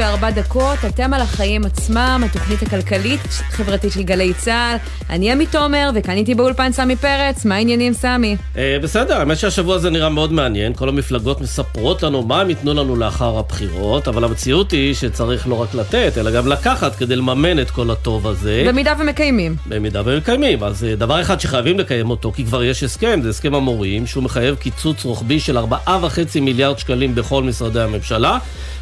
וארבע דקות, אתם על החיים עצמם, התוכנית הכלכלית-חברתית של גלי צה"ל. אני עמי תומר, וכאן איתי באולפן סמי פרץ, מה העניינים סמי? אה, בסדר, האמת שהשבוע הזה נראה מאוד מעניין, כל המפלגות מספרות לנו מה הם ייתנו לנו לאחר הבחירות, אבל המציאות היא שצריך לא רק לתת, אלא גם לקחת כדי לממן את כל הטוב הזה. במידה ומקיימים. במידה ומקיימים, אז אה, דבר אחד שחייבים לקיים אותו, כי כבר יש הסכם, זה הסכם המורים, שהוא מחייב קיצוץ רוחבי של 4.5 מיליארד שקלים בכל משרדי הממשלה.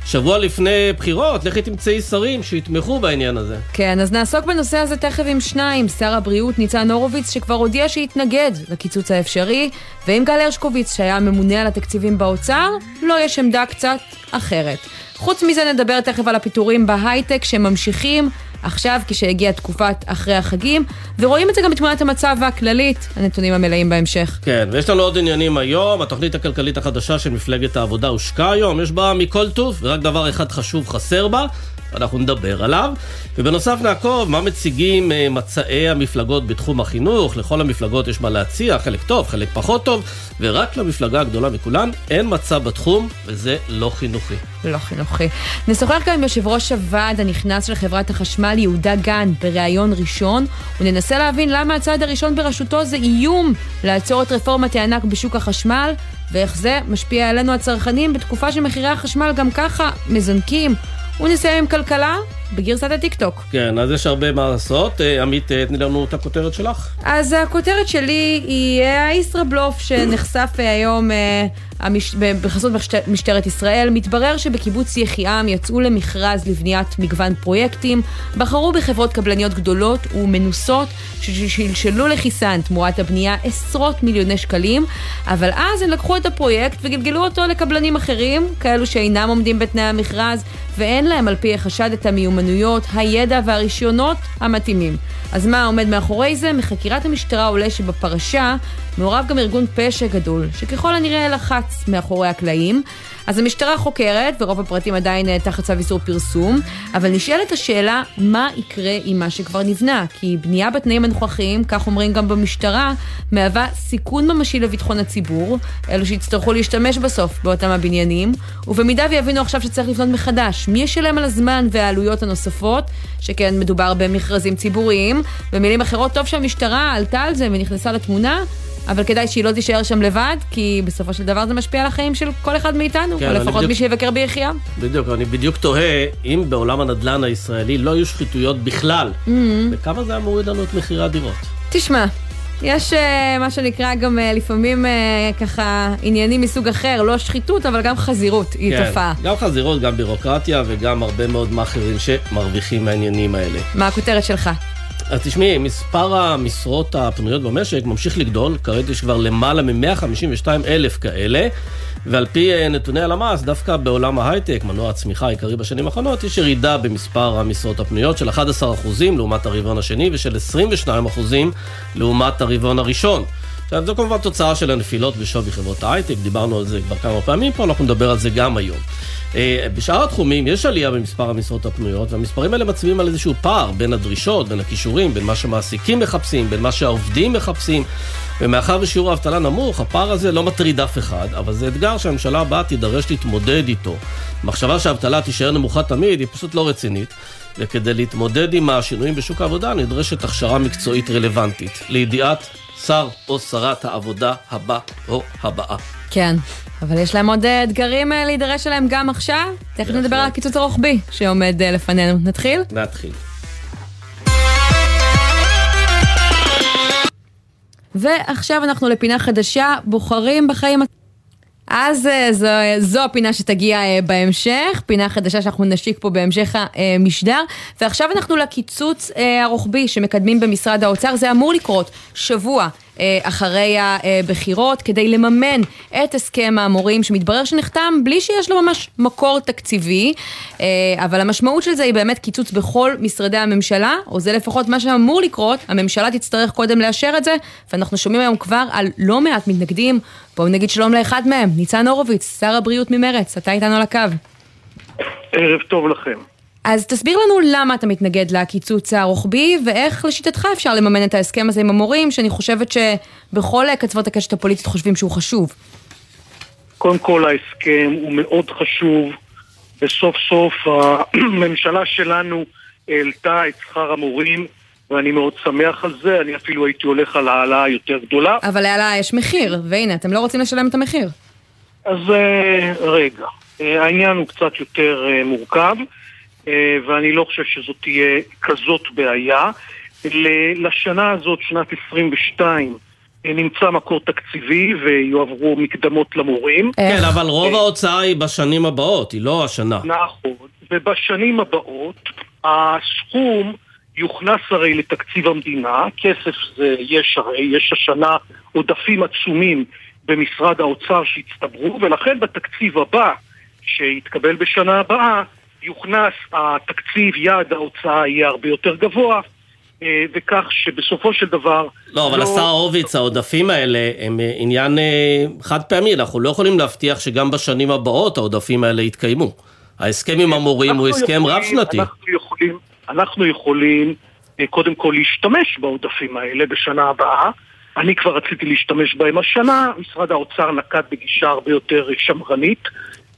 שבוע לפני בחירות, לכי תמצאי שרים שיתמכו בעניין הזה. כן, אז נעסוק בנושא הזה תכף עם שניים, שר הבריאות ניצן הורוביץ, שכבר הודיע שהתנגד לקיצוץ האפשרי, ועם גל הרשקוביץ, שהיה הממונה על התקציבים באוצר, לו יש עמדה קצת אחרת. חוץ מזה נדבר תכף על הפיטורים בהייטק שממשיכים. עכשיו כשהגיעה תקופת אחרי החגים, ורואים את זה גם בתמונת המצב הכללית, הנתונים המלאים בהמשך. כן, ויש לנו עוד עניינים היום, התוכנית הכלכלית החדשה של מפלגת העבודה הושקה היום, יש בה מכל טוב, ורק דבר אחד חשוב חסר בה, אנחנו נדבר עליו. ובנוסף נעקוב מה מציגים אה, מצעי המפלגות בתחום החינוך, לכל המפלגות יש מה להציע, חלק טוב, חלק פחות טוב, ורק למפלגה הגדולה מכולן אין מצע בתחום, וזה לא חינוכי. לא חינוכי. נשוחח גם עם יושב ראש הוועד הנכנס של חברת החשמל, יהודה גן, בריאיון ראשון, וננסה להבין למה הצעד הראשון בראשותו זה איום לעצור את רפורמת הענק בשוק החשמל, ואיך זה משפיע עלינו הצרכנים בתקופה שמחירי החשמל גם ככה מזנקים. ונסיים עם כלכלה בגרסת הטיקטוק. כן, אז יש הרבה מה לעשות. אה, עמית, אה, תני לנו את הכותרת שלך. אז הכותרת שלי היא אה, הישראבלוף שנחשף היום בחסות משטרת ישראל. מתברר שבקיבוץ יחיעם יצאו למכרז לבניית מגוון פרויקטים, בחרו בחברות קבלניות גדולות ומנוסות ששלשלו לכיסן תמורת הבנייה עשרות מיליוני שקלים, אבל אז הם לקחו את הפרויקט וגלגלו אותו לקבלנים אחרים, כאלו שאינם עומדים בתנאי המכרז ואין להם על פי החשד את המיומנויות, הידע והרישיונות המתאימים. אז מה עומד מאחורי זה? מחקירת המשטרה עולה שבפרשה מעורב גם ארגון פשע גדול, שככל הנראה לחץ מאחורי הקלעים. אז המשטרה חוקרת, ורוב הפרטים עדיין אה, תחת צו איסור פרסום, אבל נשאלת השאלה, מה יקרה עם מה שכבר נבנה? כי בנייה בתנאים הנוכחיים, כך אומרים גם במשטרה, מהווה סיכון ממשי לביטחון הציבור, אלו שיצטרכו להשתמש בסוף באותם הבניינים, ובמידה ויבינו עכשיו שצריך לבנות מחדש, מי ישלם על הזמן והעלויות הנוספות, שכן מדובר במכרזים ציבוריים, במילים אחרות, טוב שהמשטרה עלתה על זה ונכנסה לתמונה, אבל כדאי שהיא לא תישאר שם לבד, כי בסופו של דבר זה משפיע על החיים של כל אחד מאיתנו, כן, או לפחות בדיוק, מי שיבקר ביחיעם. בדיוק, אני בדיוק תוהה, אם בעולם הנדל"ן הישראלי לא היו שחיתויות בכלל, mm-hmm. בכמה זה היה מוריד לנו את מחירי הדירות? תשמע, יש uh, מה שנקרא גם uh, לפעמים uh, ככה עניינים מסוג אחר, לא שחיתות, אבל גם חזירות היא כן, תופעה. גם חזירות, גם בירוקרטיה וגם הרבה מאוד מאכערים שמרוויחים מהעניינים האלה. מה הכותרת שלך? אז תשמעי, מספר המשרות הפנויות במשק ממשיך לגדול, כרגע יש כבר למעלה מ-152 אלף כאלה, ועל פי אה, נתוני הלמ"ס, דווקא בעולם ההייטק, מנוע הצמיחה העיקרי בשנים האחרונות, יש ירידה במספר המשרות הפנויות של 11% לעומת הרבעון השני ושל 22% לעומת הרבעון הראשון. עכשיו, זו כמובן תוצאה של הנפילות בשווי חברות ההייטק, דיברנו על זה כבר כמה פעמים פה, אנחנו נדבר על זה גם היום. אה, בשאר התחומים יש עלייה במספר המשרות הפנויות, והמספרים האלה מצביעים על איזשהו פער בין הדרישות, בין הכישורים, בין מה שמעסיקים מחפשים, בין מה שהעובדים מחפשים. ומאחר ושיעור האבטלה נמוך, הפער הזה לא מטריד אף אחד, אבל זה אתגר שהממשלה הבאה תידרש להתמודד איתו. מחשבה שהאבטלה תישאר נמוכה תמיד היא פשוט לא רצינית, וכדי להתמודד עם השינויים בשוק העבודה נדרשת הכשרה מקצועית רלוונטית. לידיעת שר או שרת העבודה הבא או הבאה. כן, אבל יש להם עוד אה, אתגרים אה, להידרש אליהם גם עכשיו. תכף נדבר על הקיצוץ הרוחבי שעומד אה, לפנינו. נתחיל? נתחיל. ועכשיו אנחנו לפינה חדשה, בוחרים בחיים... אז זו, זו הפינה שתגיע בהמשך, פינה חדשה שאנחנו נשיק פה בהמשך המשדר. ועכשיו אנחנו לקיצוץ הרוחבי שמקדמים במשרד האוצר, זה אמור לקרות שבוע אה, אחרי הבחירות כדי לממן את הסכם המורים שמתברר שנחתם בלי שיש לו ממש מקור תקציבי, אה, אבל המשמעות של זה היא באמת קיצוץ בכל משרדי הממשלה, או זה לפחות מה שאמור לקרות, הממשלה תצטרך קודם לאשר את זה, ואנחנו שומעים היום כבר על לא מעט מתנגדים. בואו נגיד שלום לאחד מהם, ניצן הורוביץ, שר הבריאות ממרץ, אתה איתנו על הקו. ערב טוב לכם. אז תסביר לנו למה אתה מתנגד לקיצוץ הרוחבי, ואיך לשיטתך אפשר לממן את ההסכם הזה עם המורים, שאני חושבת שבכל קצוות הקשת הפוליטית חושבים שהוא חשוב. קודם כל ההסכם הוא מאוד חשוב, וסוף סוף הממשלה שלנו העלתה את שכר המורים, ואני מאוד שמח על זה, אני אפילו הייתי הולך על העלאה יותר גדולה. אבל להעלאה יש מחיר, והנה, אתם לא רוצים לשלם את המחיר. אז אה, רגע, אה, העניין הוא קצת יותר אה, מורכב. אה, ואני לא חושב שזאת תהיה כזאת בעיה. לשנה הזאת, שנת 22, אה, נמצא מקור תקציבי ויועברו מקדמות למורים. כן, אבל רוב אה, ההוצאה היא בשנים הבאות, היא לא השנה. נכון, ובשנים הבאות הסכום יוכנס הרי לתקציב המדינה, כסף זה יש הרי, יש השנה עודפים עצומים במשרד האוצר שהצטברו, ולכן בתקציב הבא, שיתקבל בשנה הבאה, יוכנס התקציב, יעד ההוצאה יהיה הרבה יותר גבוה, אה, וכך שבסופו של דבר... לא, אבל לא... השר הורוביץ, העודפים האלה הם אה, עניין אה, חד פעמי, אנחנו לא יכולים להבטיח שגם בשנים הבאות העודפים האלה יתקיימו. ההסכם עם המורים הוא הסכם רב-שנתי. אנחנו יכולים, אנחנו יכולים קודם כל להשתמש בעודפים האלה בשנה הבאה. אני כבר רציתי להשתמש בהם השנה, משרד האוצר נקט בגישה הרבה יותר שמרנית,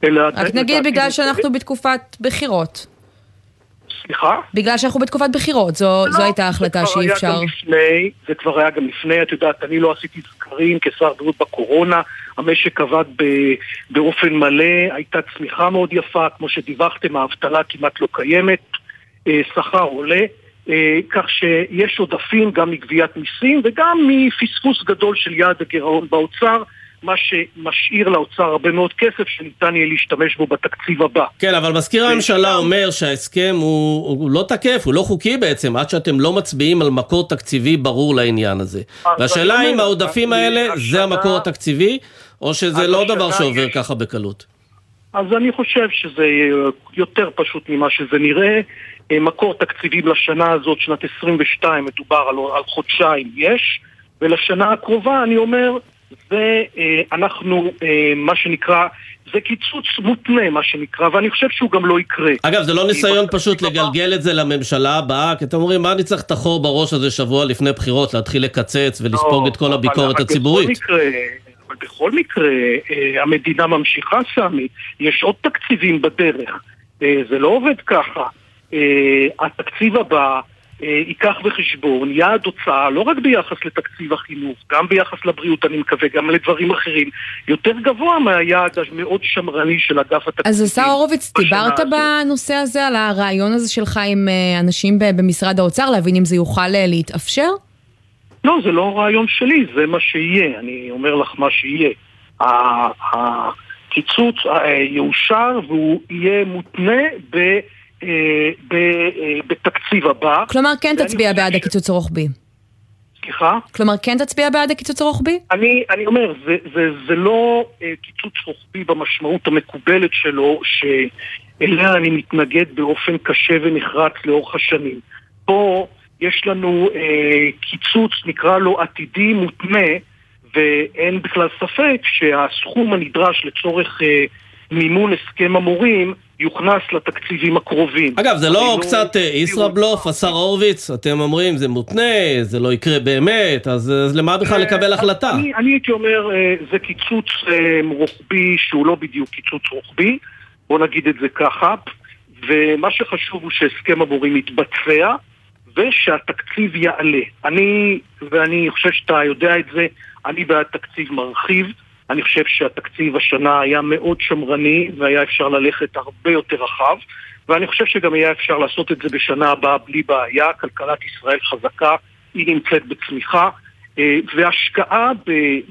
אלא... רק נגיד בגלל שאנחנו בתקופת בחירות. סליחה? בגלל שאנחנו בתקופת בחירות, זו, לא, זו הייתה החלטה שאי אפשר... לפני, זה כבר היה גם לפני, את יודעת, אני לא עשיתי סקרים כשר בריאות בקורונה, המשק עבד ב, באופן מלא, הייתה צמיחה מאוד יפה, כמו שדיווחתם, האבטלה כמעט לא קיימת, אה, שכר עולה, אה, כך שיש עודפים גם מגביית מיסים וגם מפספוס גדול של יעד הגירעון באוצר. מה שמשאיר לאוצר הרבה מאוד כסף שניתן יהיה להשתמש בו בתקציב הבא. כן, אבל מזכיר הממשלה אומר שההסכם הוא, הוא לא תקף, הוא לא חוקי בעצם, עד שאתם לא מצביעים על מקור תקציבי ברור לעניין הזה. והשאלה אם העודפים האלה השנה, זה המקור התקציבי, או שזה לא דבר שעובר יש... ככה בקלות. אז אני חושב שזה יותר פשוט ממה שזה נראה. מקור תקציבים לשנה הזאת, שנת 22, מדובר על, על חודשיים, יש, ולשנה הקרובה אני אומר, ואנחנו, אה, מה שנקרא, זה קיצוץ מותנה, מה שנקרא, ואני חושב שהוא גם לא יקרה. אגב, זה לא ניסיון פשוט לגלגל את זה לממשלה הבאה, כי אתם אומרים, מה אני צריך את החור בראש הזה שבוע לפני בחירות, להתחיל לקצץ ולספוג את כל הביקורת הציבורית? אבל בכל מקרה, אה, המדינה ממשיכה, סמי, יש עוד תקציבים בדרך. אה, זה לא עובד ככה. התקציב הבא... אה, ייקח בחשבון יעד הוצאה, לא רק ביחס לתקציב החינוך, גם ביחס לבריאות, אני מקווה, גם לדברים אחרים, יותר גבוה מהיעד המאוד שמרני של אגף התקציבים. אז השר הורוביץ, דיברת בנושא הזה על הרעיון הזה שלך עם אה, אנשים במשרד האוצר, להבין אם זה יוכל אה, להתאפשר? לא, זה לא רעיון שלי, זה מה שיהיה, אני אומר לך מה שיהיה. הקיצוץ יאושר והוא יהיה מותנה ב... אה, אה, בתקציב הבא. כלומר, כן תצביע בעד הקיצוץ הרוחבי. סליחה? כלומר, כן תצביע בעד הקיצוץ הרוחבי? אני, אני אומר, זה, זה, זה לא אה, קיצוץ רוחבי במשמעות המקובלת שלו, שאליה אני מתנגד באופן קשה ונחרץ לאורך השנים. פה יש לנו אה, קיצוץ, נקרא לו עתידי מותנה, ואין בכלל ספק שהסכום הנדרש לצורך אה, מימון הסכם המורים יוכנס לתקציבים הקרובים. אגב, זה לא, לא קצת אה, ישראבלוף, השר הורוביץ? אתם אומרים, זה מותנה, זה לא יקרה באמת, אז, אז למה בכלל אה, לקבל החלטה? אני, אני הייתי אומר, אה, זה קיצוץ רוחבי שהוא לא בדיוק קיצוץ רוחבי, בוא נגיד את זה ככה, ומה שחשוב הוא שהסכם המורים יתבצע, ושהתקציב יעלה. אני, ואני חושב שאתה יודע את זה, אני בעד תקציב מרחיב. אני חושב שהתקציב השנה היה מאוד שמרני והיה אפשר ללכת הרבה יותר רחב ואני חושב שגם היה אפשר לעשות את זה בשנה הבאה בלי בעיה, כלכלת ישראל חזקה, היא נמצאת בצמיחה והשקעה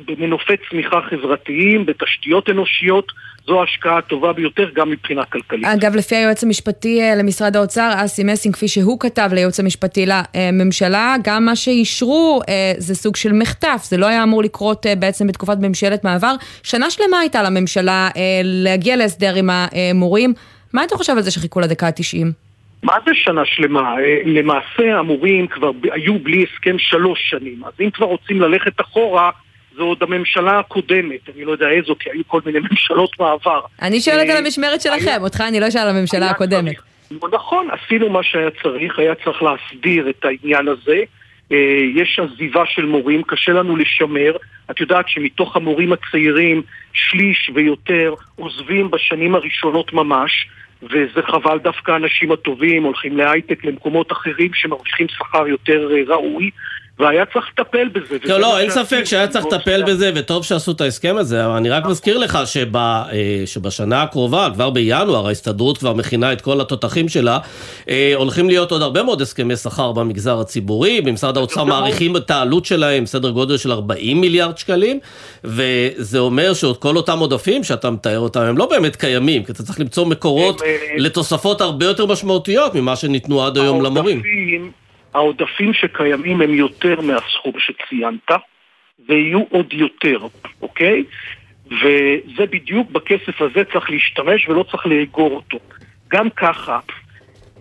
במנופי צמיחה חברתיים, בתשתיות אנושיות, זו ההשקעה הטובה ביותר גם מבחינה כלכלית. אגב, לפי היועץ המשפטי אה, למשרד האוצר, אסי מסינג, כפי שהוא כתב ליועץ המשפטי לממשלה, גם מה שאישרו אה, זה סוג של מחטף, זה לא היה אמור לקרות בעצם בתקופת ממשלת מעבר. שנה שלמה הייתה לממשלה להגיע להסדר עם המורים. מה אתה חושב על זה שחיכו לדקה ה-90? מה זה שנה שלמה? למעשה המורים כבר היו בלי הסכם שלוש שנים, אז אם כבר רוצים ללכת אחורה, זו עוד הממשלה הקודמת, אני לא יודע איזו, כי היו כל מיני ממשלות מעבר. אני שואלת על אה, המשמרת שלכם, אותך אני לא אשאל על הממשלה הקודמת. נכון, עשינו מה שהיה צריך, היה צריך להסדיר את העניין הזה. אה, יש עזיבה של מורים, קשה לנו לשמר. את יודעת שמתוך המורים הצעירים, שליש ויותר עוזבים בשנים הראשונות ממש. וזה חבל דווקא האנשים הטובים, הולכים להייטק, למקומות אחרים שמרוויחים שכר יותר אה, ראוי. והיה צריך לטפל בזה. לא, לא, אין ספק שהיה צריך לטפל בזה, וטוב שעשו את ההסכם הזה, אבל אני רק מזכיר לך שבא, אה, שבשנה הקרובה, כבר בינואר, ההסתדרות כבר מכינה את כל התותחים שלה, אה, הולכים להיות עוד הרבה מאוד הסכמי שכר במגזר הציבורי, במשרד האוצר מעריכים את העלות שלהם, סדר גודל של 40 מיליארד שקלים, וזה אומר שעוד כל אותם עודפים שאתה מתאר אותם, הם לא באמת קיימים, כי אתה צריך למצוא מקורות אה, לתוספות הרבה יותר משמעותיות ממה שניתנו עד היום למורים. העודפים שקיימים הם יותר מהסכום שציינת, ויהיו עוד יותר, אוקיי? וזה בדיוק בכסף הזה צריך להשתמש ולא צריך לאגור אותו. גם ככה,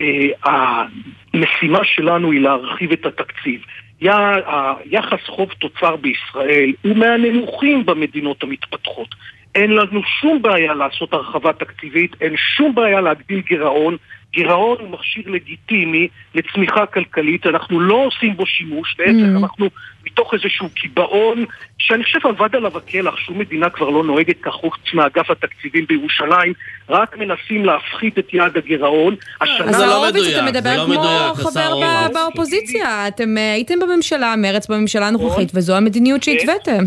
אה, המשימה שלנו היא להרחיב את התקציב. היחס חוב תוצר בישראל הוא מהנמוכים במדינות המתפתחות. אין לנו שום בעיה לעשות הרחבה תקציבית, אין שום בעיה להגדיל גירעון, גירעון הוא מכשיר לגיטימי לצמיחה כלכלית, אנחנו לא עושים בו שימוש, להפך, mm. אנחנו מתוך איזשהו קיבעון, שאני חושב עבד עליו הקלח, שום מדינה כבר לא נוהגת כך חוץ מאגף התקציבים בירושלים, רק מנסים להפחית את יעד הגירעון. השנה... אז לא מדויק, אתה מדבר לא כמו חבר באופוזיציה, אתם אה, הייתם בממשלה, מרץ בממשלה הנוכחית, וזו המדיניות שהתוויתם.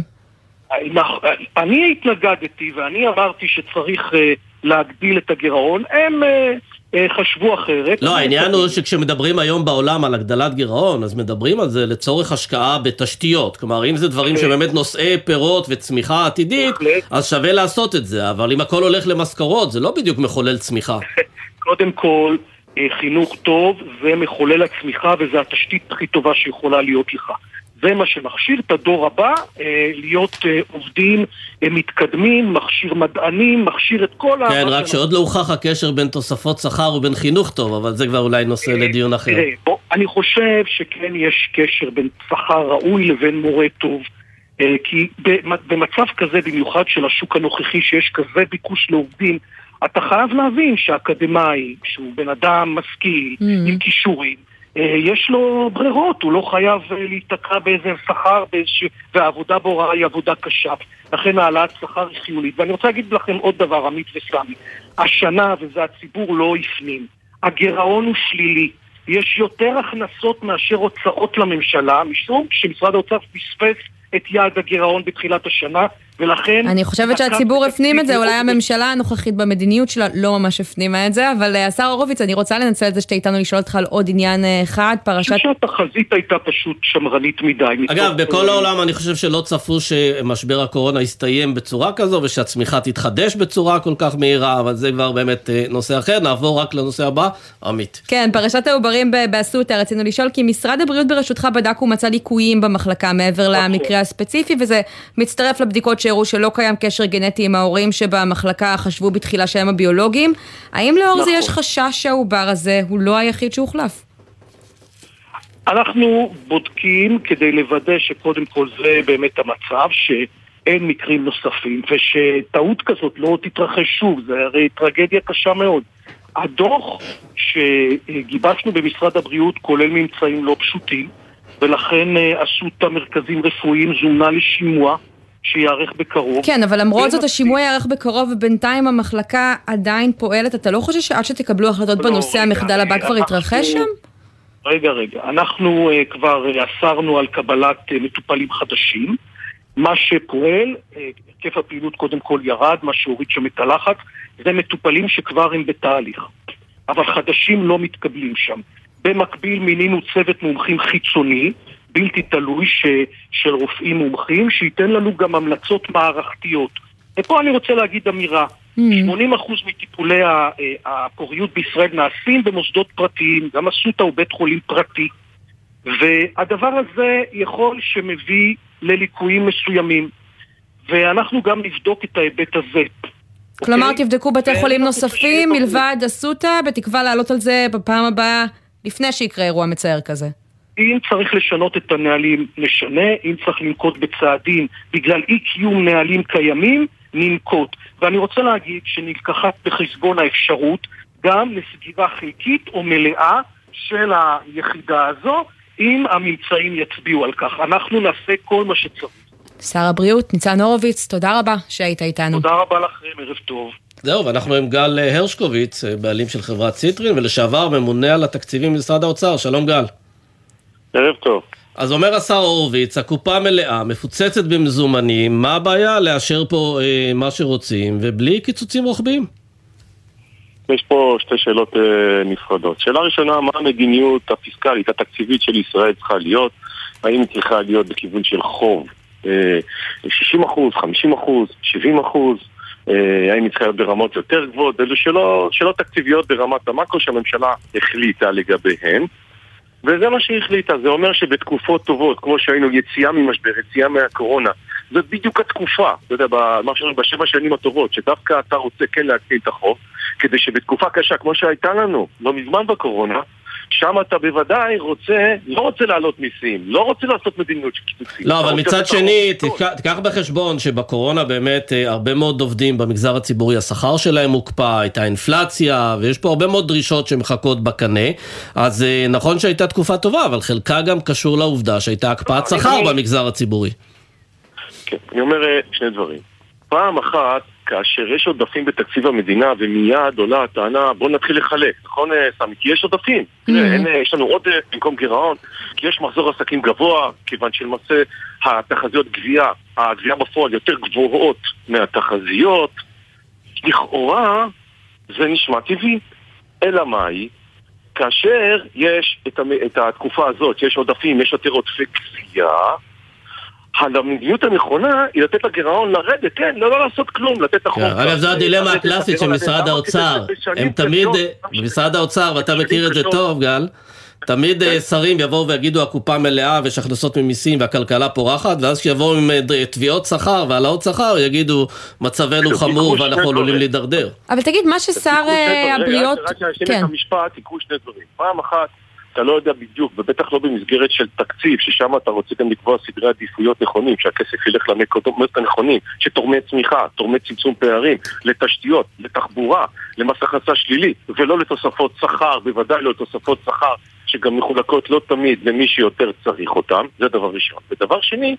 אני התנגדתי ואני אמרתי שצריך אה, להגדיל את הגירעון. הם... אה, אה, חשבו אחרת. לא, העניין הוא שכשמדברים היום בעולם על הגדלת גירעון, אז מדברים על זה לצורך השקעה בתשתיות. כלומר, אם זה דברים כן. שבאמת נושאי פירות וצמיחה עתידית, אז שווה לעשות את זה. אבל אם הכל הולך למשכורות, זה לא בדיוק מחולל צמיחה. קודם כל, אה, חינוך טוב זה מחולל הצמיחה וזו התשתית הכי טובה שיכולה להיות לך. זה מה שמכשיר את הדור הבא אה, להיות אה, עובדים אה, מתקדמים, מכשיר מדענים, מכשיר את כל ה... כן, רק שעוד לא הוכח הקשר בין תוספות שכר ובין חינוך טוב, אבל זה כבר אולי נושא לדיון אחר. תראה, בוא, אני חושב שכן יש קשר בין שכר ראוי לבין מורה טוב. כי במצב כזה, במיוחד של השוק הנוכחי, שיש כזה ביקוש לעובדים, אתה חייב להבין שאקדמאי, שהוא בן אדם משכיל, mm. עם כישורים, אה, יש לו ברירות, הוא לא חייב אה, להיתקע באיזה שכר והעבודה בהוראה היא עבודה קשה. לכן העלאת שכר היא חיונית. ואני רוצה להגיד לכם עוד דבר, עמית וסמי. השנה, וזה הציבור לא הפנים, הגירעון הוא שלילי. יש יותר הכנסות מאשר הוצאות לממשלה, משום שמשרד האוצר פספס את יעד הגירעון בתחילת השנה, ולכן... אני חושבת שהציבור הפנים את זה, אולי הממשלה הנוכחית במדיניות שלה לא ממש הפנימה את זה, אבל אה, השר הורוביץ, אני רוצה לנצל את זה שאתה איתנו לשאול אותך על עוד עניין אה, אחד, פרשת... אני חושב שהתחזית הייתה פשוט שמרנית מדי. אגב, בכל העולם אני חושב שלא צפו שמשבר הקורונה יסתיים בצורה כזו, ושהצמיחה תתחדש בצורה כל כך מהירה, אבל זה כבר באמת אה, נושא אחר. נעבור רק לנושא הבא, עמית. כן, פרשת העוברים באסותא, רצינו לשאול, כי משרד הבריאות בראשותך בדק ומצא ליקויים במחלקה מעבר נכון. למקרה הספציפי, וזה מצטרף לבדיקות ש... שהראו שלא קיים קשר גנטי עם ההורים שבמחלקה חשבו בתחילה שהם הביולוגיים. האם לאור נכון. זה יש חשש שהעובר הזה הוא לא היחיד שהוחלף? אנחנו בודקים כדי לוודא שקודם כל זה באמת המצב, שאין מקרים נוספים, ושטעות כזאת לא תתרחש שוב, זה הרי טרגדיה קשה מאוד. הדוח שגיבשנו במשרד הבריאות כולל ממצאים לא פשוטים, ולכן אה, עשו את המרכזים רפואיים, זומנה לשימוע. שיארך בקרוב. כן, אבל למרות זאת השימוע יארך בקרוב ובינתיים המחלקה עדיין פועלת, אתה לא חושב שעד שתקבלו החלטות לא, בנושא רגע, המחדל הבא כבר יתרחש שם? רגע, רגע, אנחנו uh, כבר uh, אסרנו על קבלת uh, מטופלים חדשים. מה שפועל, היקף הפעילות קודם כל ירד, מה שהוריד שם את הלחץ, זה מטופלים שכבר הם בתהליך. אבל חדשים לא מתקבלים שם. במקביל מינינו צוות מומחים חיצוני, בלתי תלוי ש, של רופאים מומחים, שייתן לנו גם המלצות מערכתיות. ופה אני רוצה להגיד אמירה. Mm. 80% מטיפולי אה, הפוריות בישראל נעשים במוסדות פרטיים, גם אסותא הוא בית חולים פרטי. והדבר הזה יכול שמביא לליקויים מסוימים. ואנחנו גם נבדוק את ההיבט הזה. כלומר, okay? אוקיי? תבדקו בתי חולים נוספים מלבד אסותא, בתקווה לעלות על זה בפעם הבאה, לפני שיקרה אירוע מצער כזה. אם צריך לשנות את הנהלים, נשנה. אם צריך לנקוט בצעדים בגלל אי קיום נהלים קיימים, ננקוט. ואני רוצה להגיד שנלקחה בחשבון האפשרות גם לסגירה חלקית או מלאה של היחידה הזו, אם הממצאים יצביעו על כך. אנחנו נעשה כל מה שצריך. שר הבריאות ניצן הורוביץ, תודה רבה שהיית איתנו. תודה רבה לכם, ערב טוב. זהו, ואנחנו עם גל הרשקוביץ, בעלים של חברת סיטרין, ולשעבר ממונה על התקציבים במשרד האוצר. שלום גל. ערב טוב. אז אומר השר הורוביץ, הקופה מלאה, מפוצצת במזומנים, מה הבעיה לאשר פה אה, מה שרוצים ובלי קיצוצים רוחביים? יש פה שתי שאלות אה, נפרדות. שאלה ראשונה, מה המדיניות הפיסקלית, התקציבית של ישראל צריכה להיות? האם היא צריכה להיות בכיוון של חוב? אה, 60 אחוז, 50 אחוז, 70 אחוז? אה, האם היא צריכה להיות ברמות יותר גבוהות? אלו שאלות תקציביות ברמת המקרו שהממשלה החליטה לגביהן. וזה מה שהיא החליטה, זה אומר שבתקופות טובות, כמו שהיינו יציאה ממשבר, יציאה מהקורונה, זאת בדיוק התקופה, אתה יודע, מה שאומרים בשבע שנים הטובות, שדווקא אתה רוצה כן להקטין את החוב, כדי שבתקופה קשה, כמו שהייתה לנו, לא מזמן בקורונה, שם אתה בוודאי רוצה, לא רוצה להעלות מיסים, לא רוצה לעשות מדיניות של קיצוצים. לא, אבל מצד שני, תיקח בחשבון שבקורונה באמת אה, הרבה מאוד עובדים במגזר הציבורי, השכר שלהם מוקפא, הייתה אינפלציה, ויש פה הרבה מאוד דרישות שמחכות בקנה. אז אה, נכון שהייתה תקופה טובה, אבל חלקה גם קשור לעובדה שהייתה הקפאת שכר במגזר הציבורי. כן, אני אומר אה, שני דברים. פעם אחת, כאשר יש עודפים בתקציב המדינה ומיד עולה הטענה בוא נתחיל לחלק, נכון אה, סמי? כי יש עודפים. תראה, mm-hmm. אה, יש לנו עודף במקום גירעון, כי יש מחזור עסקים גבוה, כיוון שלמעשה התחזיות גבייה, הגבייה בפועל יותר גבוהות מהתחזיות. לכאורה זה נשמע טבעי. אלא מאי? כאשר יש את, התקופה הזאת, שיש עודפים, יש יותר עודפי גבייה המדיניות הנכונה היא לתת לגירעון לרדת, כן, לא, לא לעשות כלום, לתת החוק. אגב, זו הדילמה הקלאסית של משרד האוצר. הם תמיד, במשרד האוצר, ואתה מכיר את זה טוב, גל, תמיד אה, שרים יבואו ויגידו הקופה מלאה ויש הכנסות ממיסים והכלכלה פורחת, ואז כשיבואו עם אה, תביעות שכר והעלאות שכר, יגידו מצבנו חמור ואנחנו עלולים להידרדר. אבל תגיד, מה ששר אה, הבריאות... רק שאשים את המשפט, יקרו שני דברים. פעם אחת... אתה לא יודע בדיוק, ובטח לא במסגרת של תקציב, ששם אתה רוצה גם לקבוע סדרי עדיפויות נכונים, שהכסף ילך למקומות הנכונים, שתורמי צמיחה, תורמי צמצום פערים, לתשתיות, לתחבורה, למס הכנסה שלילי, ולא לתוספות שכר, בוודאי לא לתוספות שכר שגם מחולקות לא תמיד למי שיותר צריך אותם, זה דבר ראשון. ודבר שני,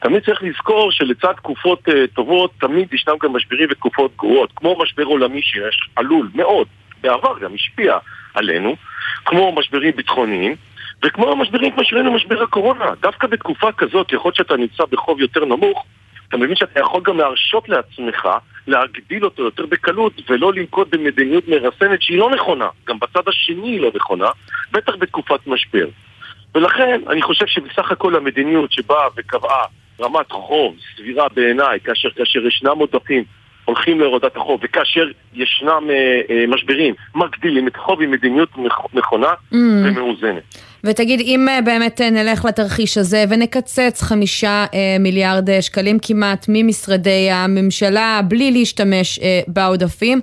תמיד צריך לזכור שלצד תקופות uh, טובות, תמיד ישנם גם משברים ותקופות גרועות, כמו משבר עולמי שיש, עלול מאוד, בעבר גם השפיע עלינו, כמו משברים ביטחוניים, וכמו משברים כמו שראינו משבר הקורונה. דווקא בתקופה כזאת, יכול להיות שאתה נמצא בחוב יותר נמוך, אתה מבין שאתה יכול גם להרשות לעצמך להגדיל אותו יותר בקלות ולא לנקוט במדיניות מרסנת שהיא לא נכונה, גם בצד השני היא לא נכונה, בטח בתקופת משבר. ולכן אני חושב שבסך הכל המדיניות שבאה וקבעה רמת חוב סבירה בעיניי, כאשר, כאשר ישנם עודפים הולכים להורדת החוב, וכאשר ישנם אה, אה, משברים, מגדילים את החוב עם מדיניות נכונה mm. ומאוזנת. ותגיד, אם אה, באמת נלך לתרחיש הזה ונקצץ חמישה מיליארד שקלים כמעט ממשרדי הממשלה בלי להשתמש בעודפים,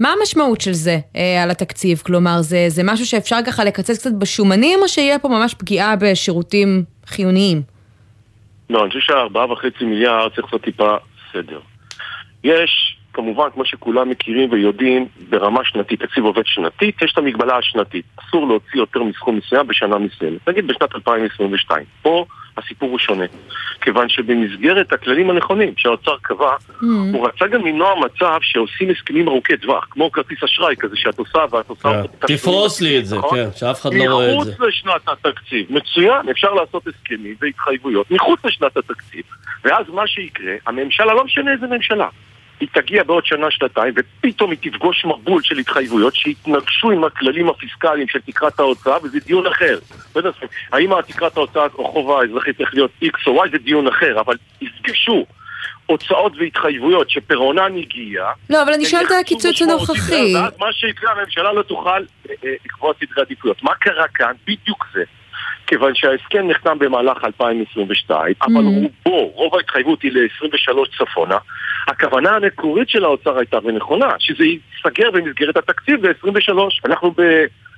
מה המשמעות של זה אה, על התקציב? כלומר, זה, זה משהו שאפשר ככה לקצץ קצת בשומנים, או שיהיה פה ממש פגיעה בשירותים חיוניים? לא, אני חושב שהארבעה וחצי מיליארד צריך לעשות טיפה סדר. יש, כמובן, כמו שכולם מכירים ויודעים, ברמה שנתית, תקציב עובד שנתית, יש את המגבלה השנתית. אסור להוציא יותר מסכום מסוים בשנה מסוימת. נגיד בשנת 2022. פה הסיפור הוא שונה. כיוון שבמסגרת הכללים הנכונים שהאוצר קבע, mm-hmm. הוא רצה גם למנוע מצב שעושים הסכמים ארוכי טווח, כמו כרטיס אשראי כזה שאת עושה ואת עושה... Yeah. תפרוס לי את זה, נכון? כן, שאף אחד לא רואה את זה. מחוץ לשנת התקציב, מצוין, אפשר לעשות הסכמים והתחייבויות מחוץ לשנת התקציב. ואז מה שיקרה, הממשלה, לא משנה איזה ממשלה, היא תגיע בעוד שנה-שנתיים, ופתאום היא תפגוש מבול של התחייבויות שיתנגשו עם הכללים הפיסקליים של תקרת ההוצאה, וזה דיון אחר. האם תקרת ההוצאה או חובה האזרחית צריך להיות X או Y זה דיון אחר, אבל יפגשו הוצאות והתחייבויות שפירעונן הגיע. לא, אבל אני שואלת על הקיצוץ הנוכחי. מה שיקרה, הממשלה לא תוכל אה, אה, לקבוע סדרי עדיפויות. מה קרה כאן? בדיוק זה. כיוון שההסכם נחתם במהלך 2022, אבל mm-hmm. רובו, רוב ההתחייבות היא ל-23 צפונה. הכוונה המקורית של האוצר הייתה ונכונה, שזה ייסגר במסגרת התקציב ב-23. אנחנו ב...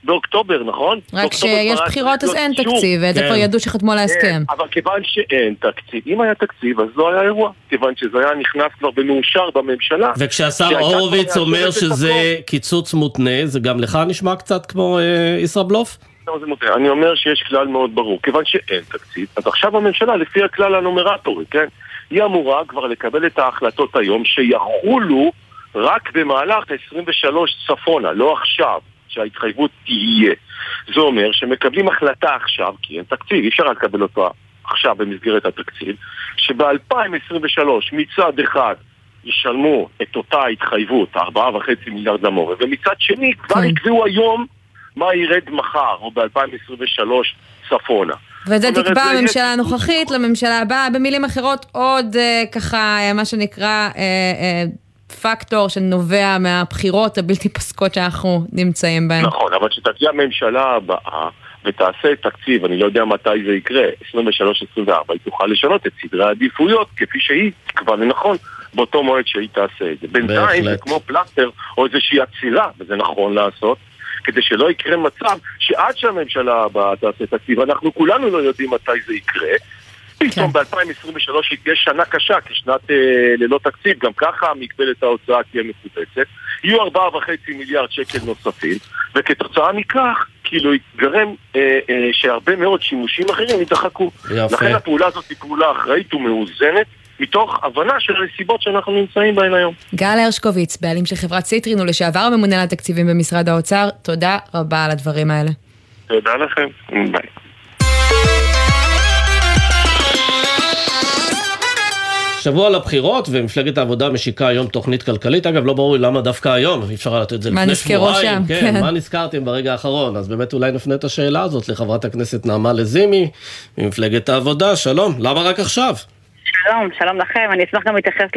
באוקטובר, נכון? רק שיש בחירות אז אין תקציב, ואת זה כבר כן. ידעו שחתמו על ההסכם. כן, אבל כיוון שאין תקציב, אם היה תקציב אז לא היה אירוע, כיוון שזה היה נכנס כבר במאושר בממשלה. וכשהשר הורוביץ אומר שזה קיצוץ מותנה, זה גם לך נשמע קצת כמו אה, ישראבלוף? אני אומר שיש כלל מאוד ברור, כיוון שאין תקציב, אז עכשיו הממשלה, לפי הכלל הנומרטורי, כן? היא אמורה כבר לקבל את ההחלטות היום שיחולו רק במהלך 23 צפונה, לא עכשיו, שההתחייבות תהיה. זה אומר שמקבלים החלטה עכשיו, כי אין תקציב, אי אפשר לקבל אותה עכשיו במסגרת התקציב, שב-2023 מצד אחד ישלמו את אותה התחייבות, 4.5 מיליארד למורה, ומצד שני כבר כן. יקבעו היום מה ירד מחר, או ב-2023 צפונה. וזה תקבע הממשלה הנוכחית לממשלה הבאה. במילים אחרות, עוד אה, ככה, אה, מה שנקרא, אה, אה, פקטור שנובע מהבחירות הבלתי פסקות שאנחנו נמצאים בהן. נכון, אבל כשתגיע הממשלה הבאה ותעשה תקציב, אני לא יודע מתי זה יקרה, 23-24, היא תוכל לשנות את סדרי העדיפויות כפי שהיא תקבע לנכון. באותו מועד שהיא תעשה את זה. בינתיים זה כמו פלסטר או איזושהי עצירה, וזה נכון לעשות, כדי שלא יקרה מצב שעד שהממשלה הבאה תעשה תקציב, אנחנו כולנו לא יודעים מתי זה יקרה. פתאום כן. ב-2023 היא תהיה שנה קשה, כשנת אה, ללא תקציב, גם ככה מגבלת ההוצאה תהיה מפוצצת. יהיו 4.5 מיליארד שקל נוספים, וכתוצאה מכך, כאילו יגרם אה, אה, שהרבה מאוד שימושים אחרים יידחקו. לכן הפעולה הזאת היא פעולה אחראית ומאוזנת. מתוך הבנה של הנסיבות שאנחנו נמצאים בהן היום. גל הרשקוביץ, בעלים של חברת סיטרין ולשעבר הממונה על התקציבים במשרד האוצר, תודה רבה על הדברים האלה. תודה לכם, ביי. שבוע לבחירות, ומפלגת העבודה משיקה היום תוכנית כלכלית. אגב, לא ברור לי למה דווקא היום, אי אפשר לתת את זה לפני שבועיים. שם, כן, כן. מה נזכרתם ברגע האחרון? אז באמת אולי נפנה את השאלה הזאת לחברת הכנסת נעמה לזימי, ממפלגת העבודה. שלום, למה רק עכשיו? שלום, שלום לכם, אני אשמח גם להתייחס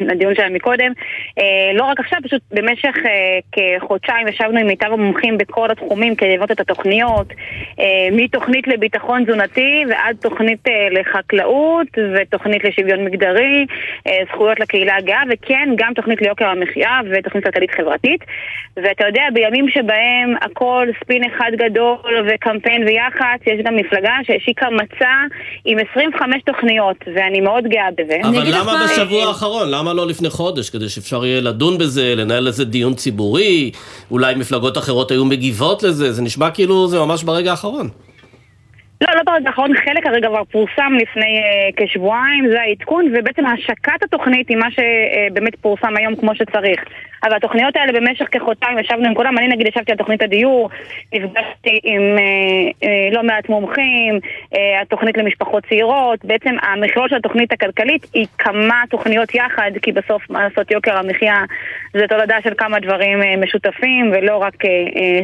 לדיון שלנו מקודם. אה, לא רק עכשיו, פשוט במשך אה, כחודשיים ישבנו עם מיטב המומחים בכל התחומים כדי לבנות את התוכניות, אה, מתוכנית לביטחון תזונתי ועד תוכנית לחקלאות ותוכנית לשוויון מגדרי, זכויות לקהילה הגאה, וכן, גם תוכנית ליוקר המחיה ותוכנית כלכלית חברתית. ואתה יודע, בימים שבהם הכל ספין אחד גדול וקמפיין ויח"צ, יש גם מפלגה שהשיקה מצע עם 25 תוכניות, ואני מאוד גאה בזה. אבל למה בשבוע האחרון? למה לא לפני חודש? כדי שאפשר יהיה לדון בזה, לנהל לזה דיון ציבורי, אולי מפלגות אחרות היו מגיבות לזה, זה נשמע כאילו זה ממש ברגע האחרון. לא, לא ברגע האחרון, חלק הרגע כבר פורסם לפני uh, כשבועיים, זה העדכון, ובעצם השקת התוכנית היא מה שבאמת uh, פורסם היום כמו שצריך. אבל התוכניות האלה במשך כחודשיים ישבנו עם כולם, אני נגיד ישבתי על תוכנית הדיור, נפגשתי עם uh, uh, לא מעט מומחים, uh, התוכנית למשפחות צעירות, בעצם המכלול של התוכנית הכלכלית היא כמה תוכניות יחד, כי בסוף מה לעשות יוקר המחיה זה תולדה של כמה דברים משותפים, ולא רק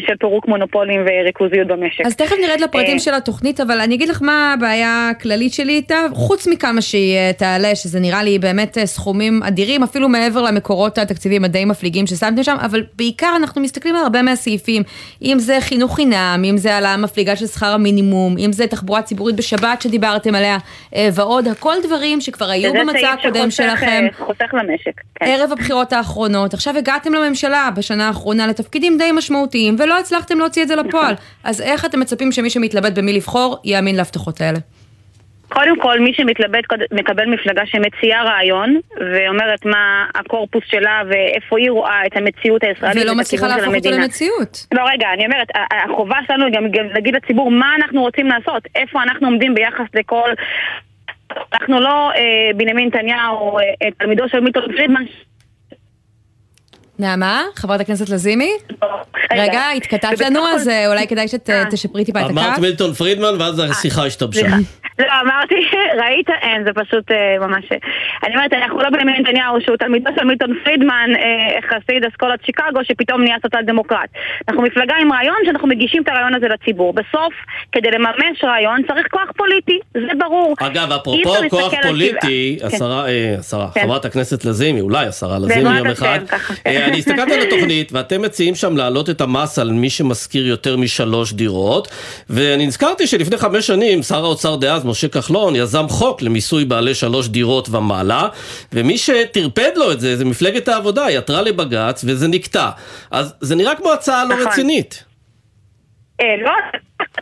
של פירוק מונופולים וריכוזיות במשק. אז תכף נרד לפרטים של התוכנית, אבל אני אגיד לך מה הבעיה הכללית שלי איתה, חוץ מכמה שהיא אה, תעלה, שזה נראה לי באמת אה, סכומים אדירים, אפילו מעבר למקורות התקציביים הדי מפליגים ששמתם שם, אבל בעיקר אנחנו מסתכלים על הרבה מהסעיפים, אם זה חינוך חינם, אם זה העלאה מפליגה של שכר המינימום, אם זה תחבורה ציבורית בשבת שדיברתם עליה, אה, ועוד, הכל דברים שכבר היו במצע הקודם שלכם. חוסך למשק. כן. ערב הבחירות האחרונות, עכשיו הגעתם לממשלה בשנה האחרונה לתפקידים די משמעותיים, ולא הצלחתם להוציא את זה לפועל. נכון. אז איך אתם מצפים שמי שמתלבט במי לבחור, יאמין להבטחות האלה? קודם כל, מי שמתלבט מקבל מפלגה שמציעה רעיון, ואומרת מה הקורפוס שלה ואיפה היא רואה את המציאות הישראלית ולא מצליחה להפוך אותו למציאות. לא, רגע, אני אומרת, החובה שלנו היא גם להגיד לציבור מה אנחנו רוצים לעשות, איפה אנחנו עומדים ביחס לכל... אנחנו לא אה, בנימין נתניהו, אה, תלמידו של מילטון פרידמן, נעמה, חברת הכנסת לזימי? רגע, התקטעת לנו, אז אה, אולי כדאי שתשפרי טיפה את הקו. אמרת מילטון פרידמן ואז השיחה השתבשה. לא, אמרתי, ראית? אין, זה פשוט אה, ממש... אני אומרת, אנחנו לא בנימין נתניהו שהוא תלמידו של מילטון פרידמן, אה, חסיד אסכולת שיקגו, שפתאום נהיה סוציאל דמוקרט. אנחנו מפלגה עם רעיון שאנחנו מגישים את הרעיון הזה לציבור. בסוף, כדי לממש רעיון צריך כוח פוליטי, זה ברור. אגב, אפרופו כוח פוליטי, כן. השרה, השרה, כן. חברת הכנסת לזימי, אולי השרה לזימי יום אחד. אני הסתכלתי על התוכנית, ואתם מציעים שם להעלות את המס על מי שמשכיר יותר משלוש דירות, ואני נזכרתי שלפני חמש שנים שר האוצר דאז, משה כחלון, יזם חוק למיסוי בעלי שלוש דירות ומעלה, ומי שטרפד לו את זה, זה מפלגת העבודה, היא עתרה לבג"ץ וזה נקטע. אז זה נראה כמו הצעה לא נכון. רצינית. אה, לא,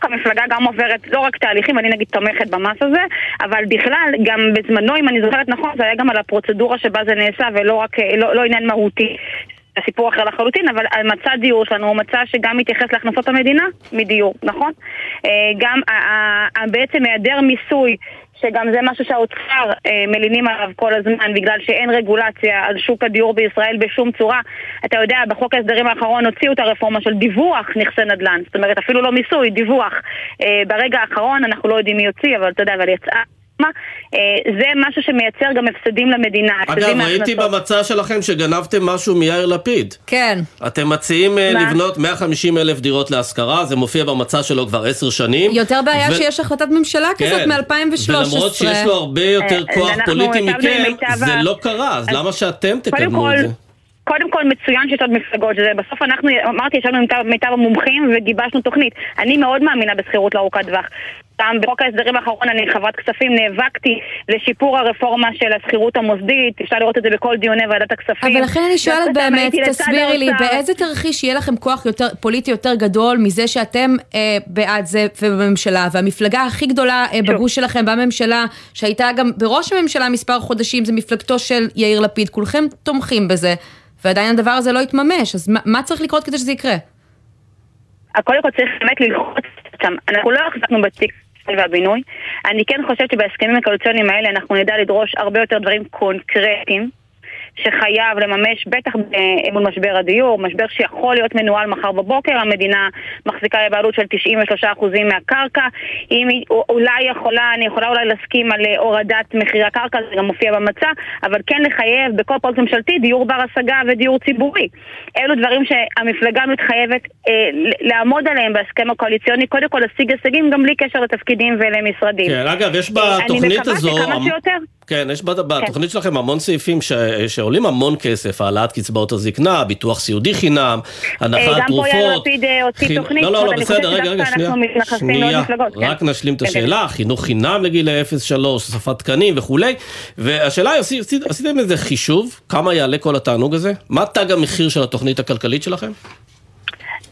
המפלגה גם עוברת לא רק תהליכים, אני נגיד תומכת במס הזה, אבל בכלל, גם בזמנו, אם אני זוכרת נכון, זה היה גם על הפרוצדורה שבה זה נעשה ולא רק, אה, לא, לא עניין מהותי. סיפור אחר לחלוטין, אבל על מצע דיור שלנו הוא מצע שגם מתייחס להכנסות המדינה מדיור, נכון? אה, גם בעצם היעדר מיסוי שגם זה משהו שהאוצר אה, מלינים עליו כל הזמן בגלל שאין רגולציה על שוק הדיור בישראל בשום צורה. אתה יודע, בחוק ההסדרים האחרון הוציאו את הרפורמה של דיווח נכסי נדל"ן, זאת אומרת אפילו לא מיסוי, דיווח. אה, ברגע האחרון אנחנו לא יודעים מי יוציא, אבל אתה יודע, אבל יצאה אה, זה משהו שמייצר גם הפסדים למדינה. אגב, ראיתי במצע שלכם שגנבתם משהו מיאיר לפיד. כן. אתם מציעים אה, מה? לבנות 150 אלף דירות להשכרה, זה מופיע במצע שלו כבר עשר שנים. יותר בעיה ו... שיש החלטת ממשלה כן. כזאת מ-2013. ולמרות שיש לו הרבה יותר אה, כוח פוליטי מכם, זה לא קרה, אז למה שאתם תקדמו את זה? קודם כל מצוין שיש עוד מפלגות, שזה בסוף אנחנו, אמרתי, ישבנו עם מיטב המומחים וגיבשנו תוכנית. אני מאוד מאמינה בשכירות לארוכת טווח. פעם בחוק ההסדרים האחרון אני חברת כספים נאבקתי לשיפור הרפורמה של השכירות המוסדית, אפשר לראות את זה בכל דיוני ועדת הכספים. אבל לכן אני שואלת באמת, תסבירי לי, באיזה תרחיש יהיה לכם כוח יותר, פוליטי יותר גדול מזה שאתם אה, בעד זה ובממשלה, והמפלגה הכי גדולה אה, בגוש שלכם בממשלה, שהייתה גם בראש הממשלה מספר חודשים, זה מפלגתו של יאיר לפיד, כולכם תומכים בזה. ועדיין הדבר הזה לא יתממש, אז מה, מה צריך לקרות כדי שזה יקרה? קודם כל צריך באמת ללחוץ אותם. אנחנו לא החזקנו בתיק והבינוי. אני כן חושבת שבהסכמים הקואליציוניים האלה אנחנו נדע לדרוש הרבה יותר דברים קונקרטיים. שחייב לממש, בטח מול משבר הדיור, משבר שיכול להיות מנוהל מחר בבוקר, המדינה מחזיקה בבעלות של 93% מהקרקע, אם היא אולי יכולה, אני יכולה אולי להסכים על הורדת מחירי הקרקע, זה גם מופיע במצע, אבל כן לחייב בכל פרויקט ממשלתי דיור בר השגה ודיור ציבורי. אלו דברים שהמפלגה מתחייבת אה, לעמוד עליהם בהסכם הקואליציוני, קודם כל להשיג הישגים גם בלי קשר לתפקידים ולמשרדים. כן, אגב, יש בתוכנית הזו... אני מקווה שכמה שיותר. כן, יש בתוכנית שלכם המון סעיפים ש... שעולים המון כסף, העלאת קצבאות הזקנה, ביטוח סיעודי חינם, הנחת תרופות. גם פה יאיר לפיד אה, הוציא תוכנית, לא, לא, לא, בסדר, רגע, רגע, שנייה, שנייה, רק כן. נשלים את כן, כן. השאלה, חינוך חינם לגילאי 0-3, הוספת תקנים וכולי, והשאלה היא, עשיתם איזה חישוב, כמה יעלה כל התענוג הזה? מה תג המחיר של התוכנית הכלכלית שלכם?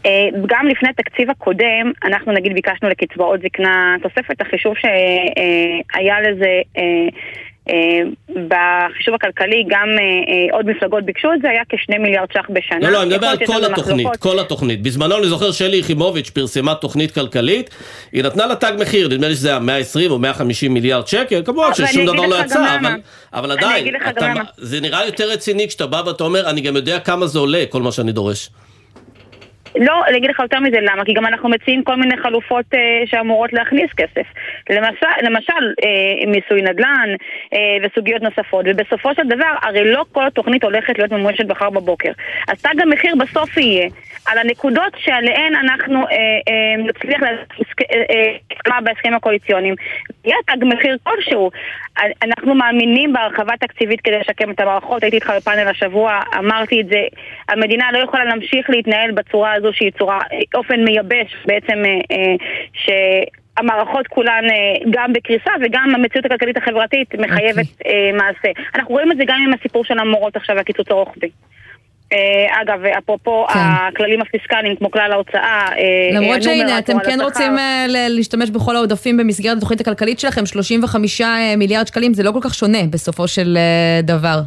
אה, גם לפני התקציב הקודם, אנחנו נגיד ביקשנו לקצבאות זקנה תוספת, החישוב שהיה לזה אה, בחישוב הכלכלי גם אה, אה, עוד מפלגות ביקשו את זה, היה כשני מיליארד ש"ח בשנה. לא, לא, אני מדבר על כל התוכנית. כל התוכנית. בזמנו אני זוכר שלי יחימוביץ' פרסמה תוכנית כלכלית, היא נתנה לה תג מחיר, נדמה לי שזה היה 120 או 150 מיליארד שקל, כמובן ששום דבר לא יצא, אבל, אבל עדיין, אתה, זה נראה יותר רציני כשאתה בא ואתה אומר, אני גם יודע כמה זה עולה, כל מה שאני דורש. לא, אני אגיד לך יותר מזה למה, כי גם אנחנו מציעים כל מיני חלופות אה, שאמורות להכניס כסף. למשל, למשל אה, מיסוי נדל"ן אה, וסוגיות נוספות, ובסופו של דבר, הרי לא כל התוכנית הולכת להיות ממומשת מחר בבוקר. אז תג המחיר בסוף יהיה על הנקודות שעליהן אנחנו אה, אה, נצליח להסכמה אה, בהסכמים הקואליציוניים. יהיה תג מחיר כלשהו. אנחנו מאמינים בהרחבה תקציבית כדי לשקם את המערכות, הייתי איתך בפאנל השבוע, אמרתי את זה, המדינה לא יכולה להמשיך להתנהל בצורה הזו שהיא צורה, אופן מייבש בעצם, אה, אה, ש... המערכות כולן גם בקריסה וגם המציאות הכלכלית החברתית מחייבת okay. אוקיי. מעשה. אנחנו רואים את זה גם עם הסיפור של המורות עכשיו והקיצוץ הרוחבי. אה, אגב, אפרופו כן. הכללים הפיסקליים, כמו כלל ההוצאה, אה, למרות שהנה, אתם כן רוצים אה, להשתמש בכל העודפים במסגרת התוכנית הכלכלית שלכם, 35 מיליארד שקלים, זה לא כל כך שונה בסופו של דבר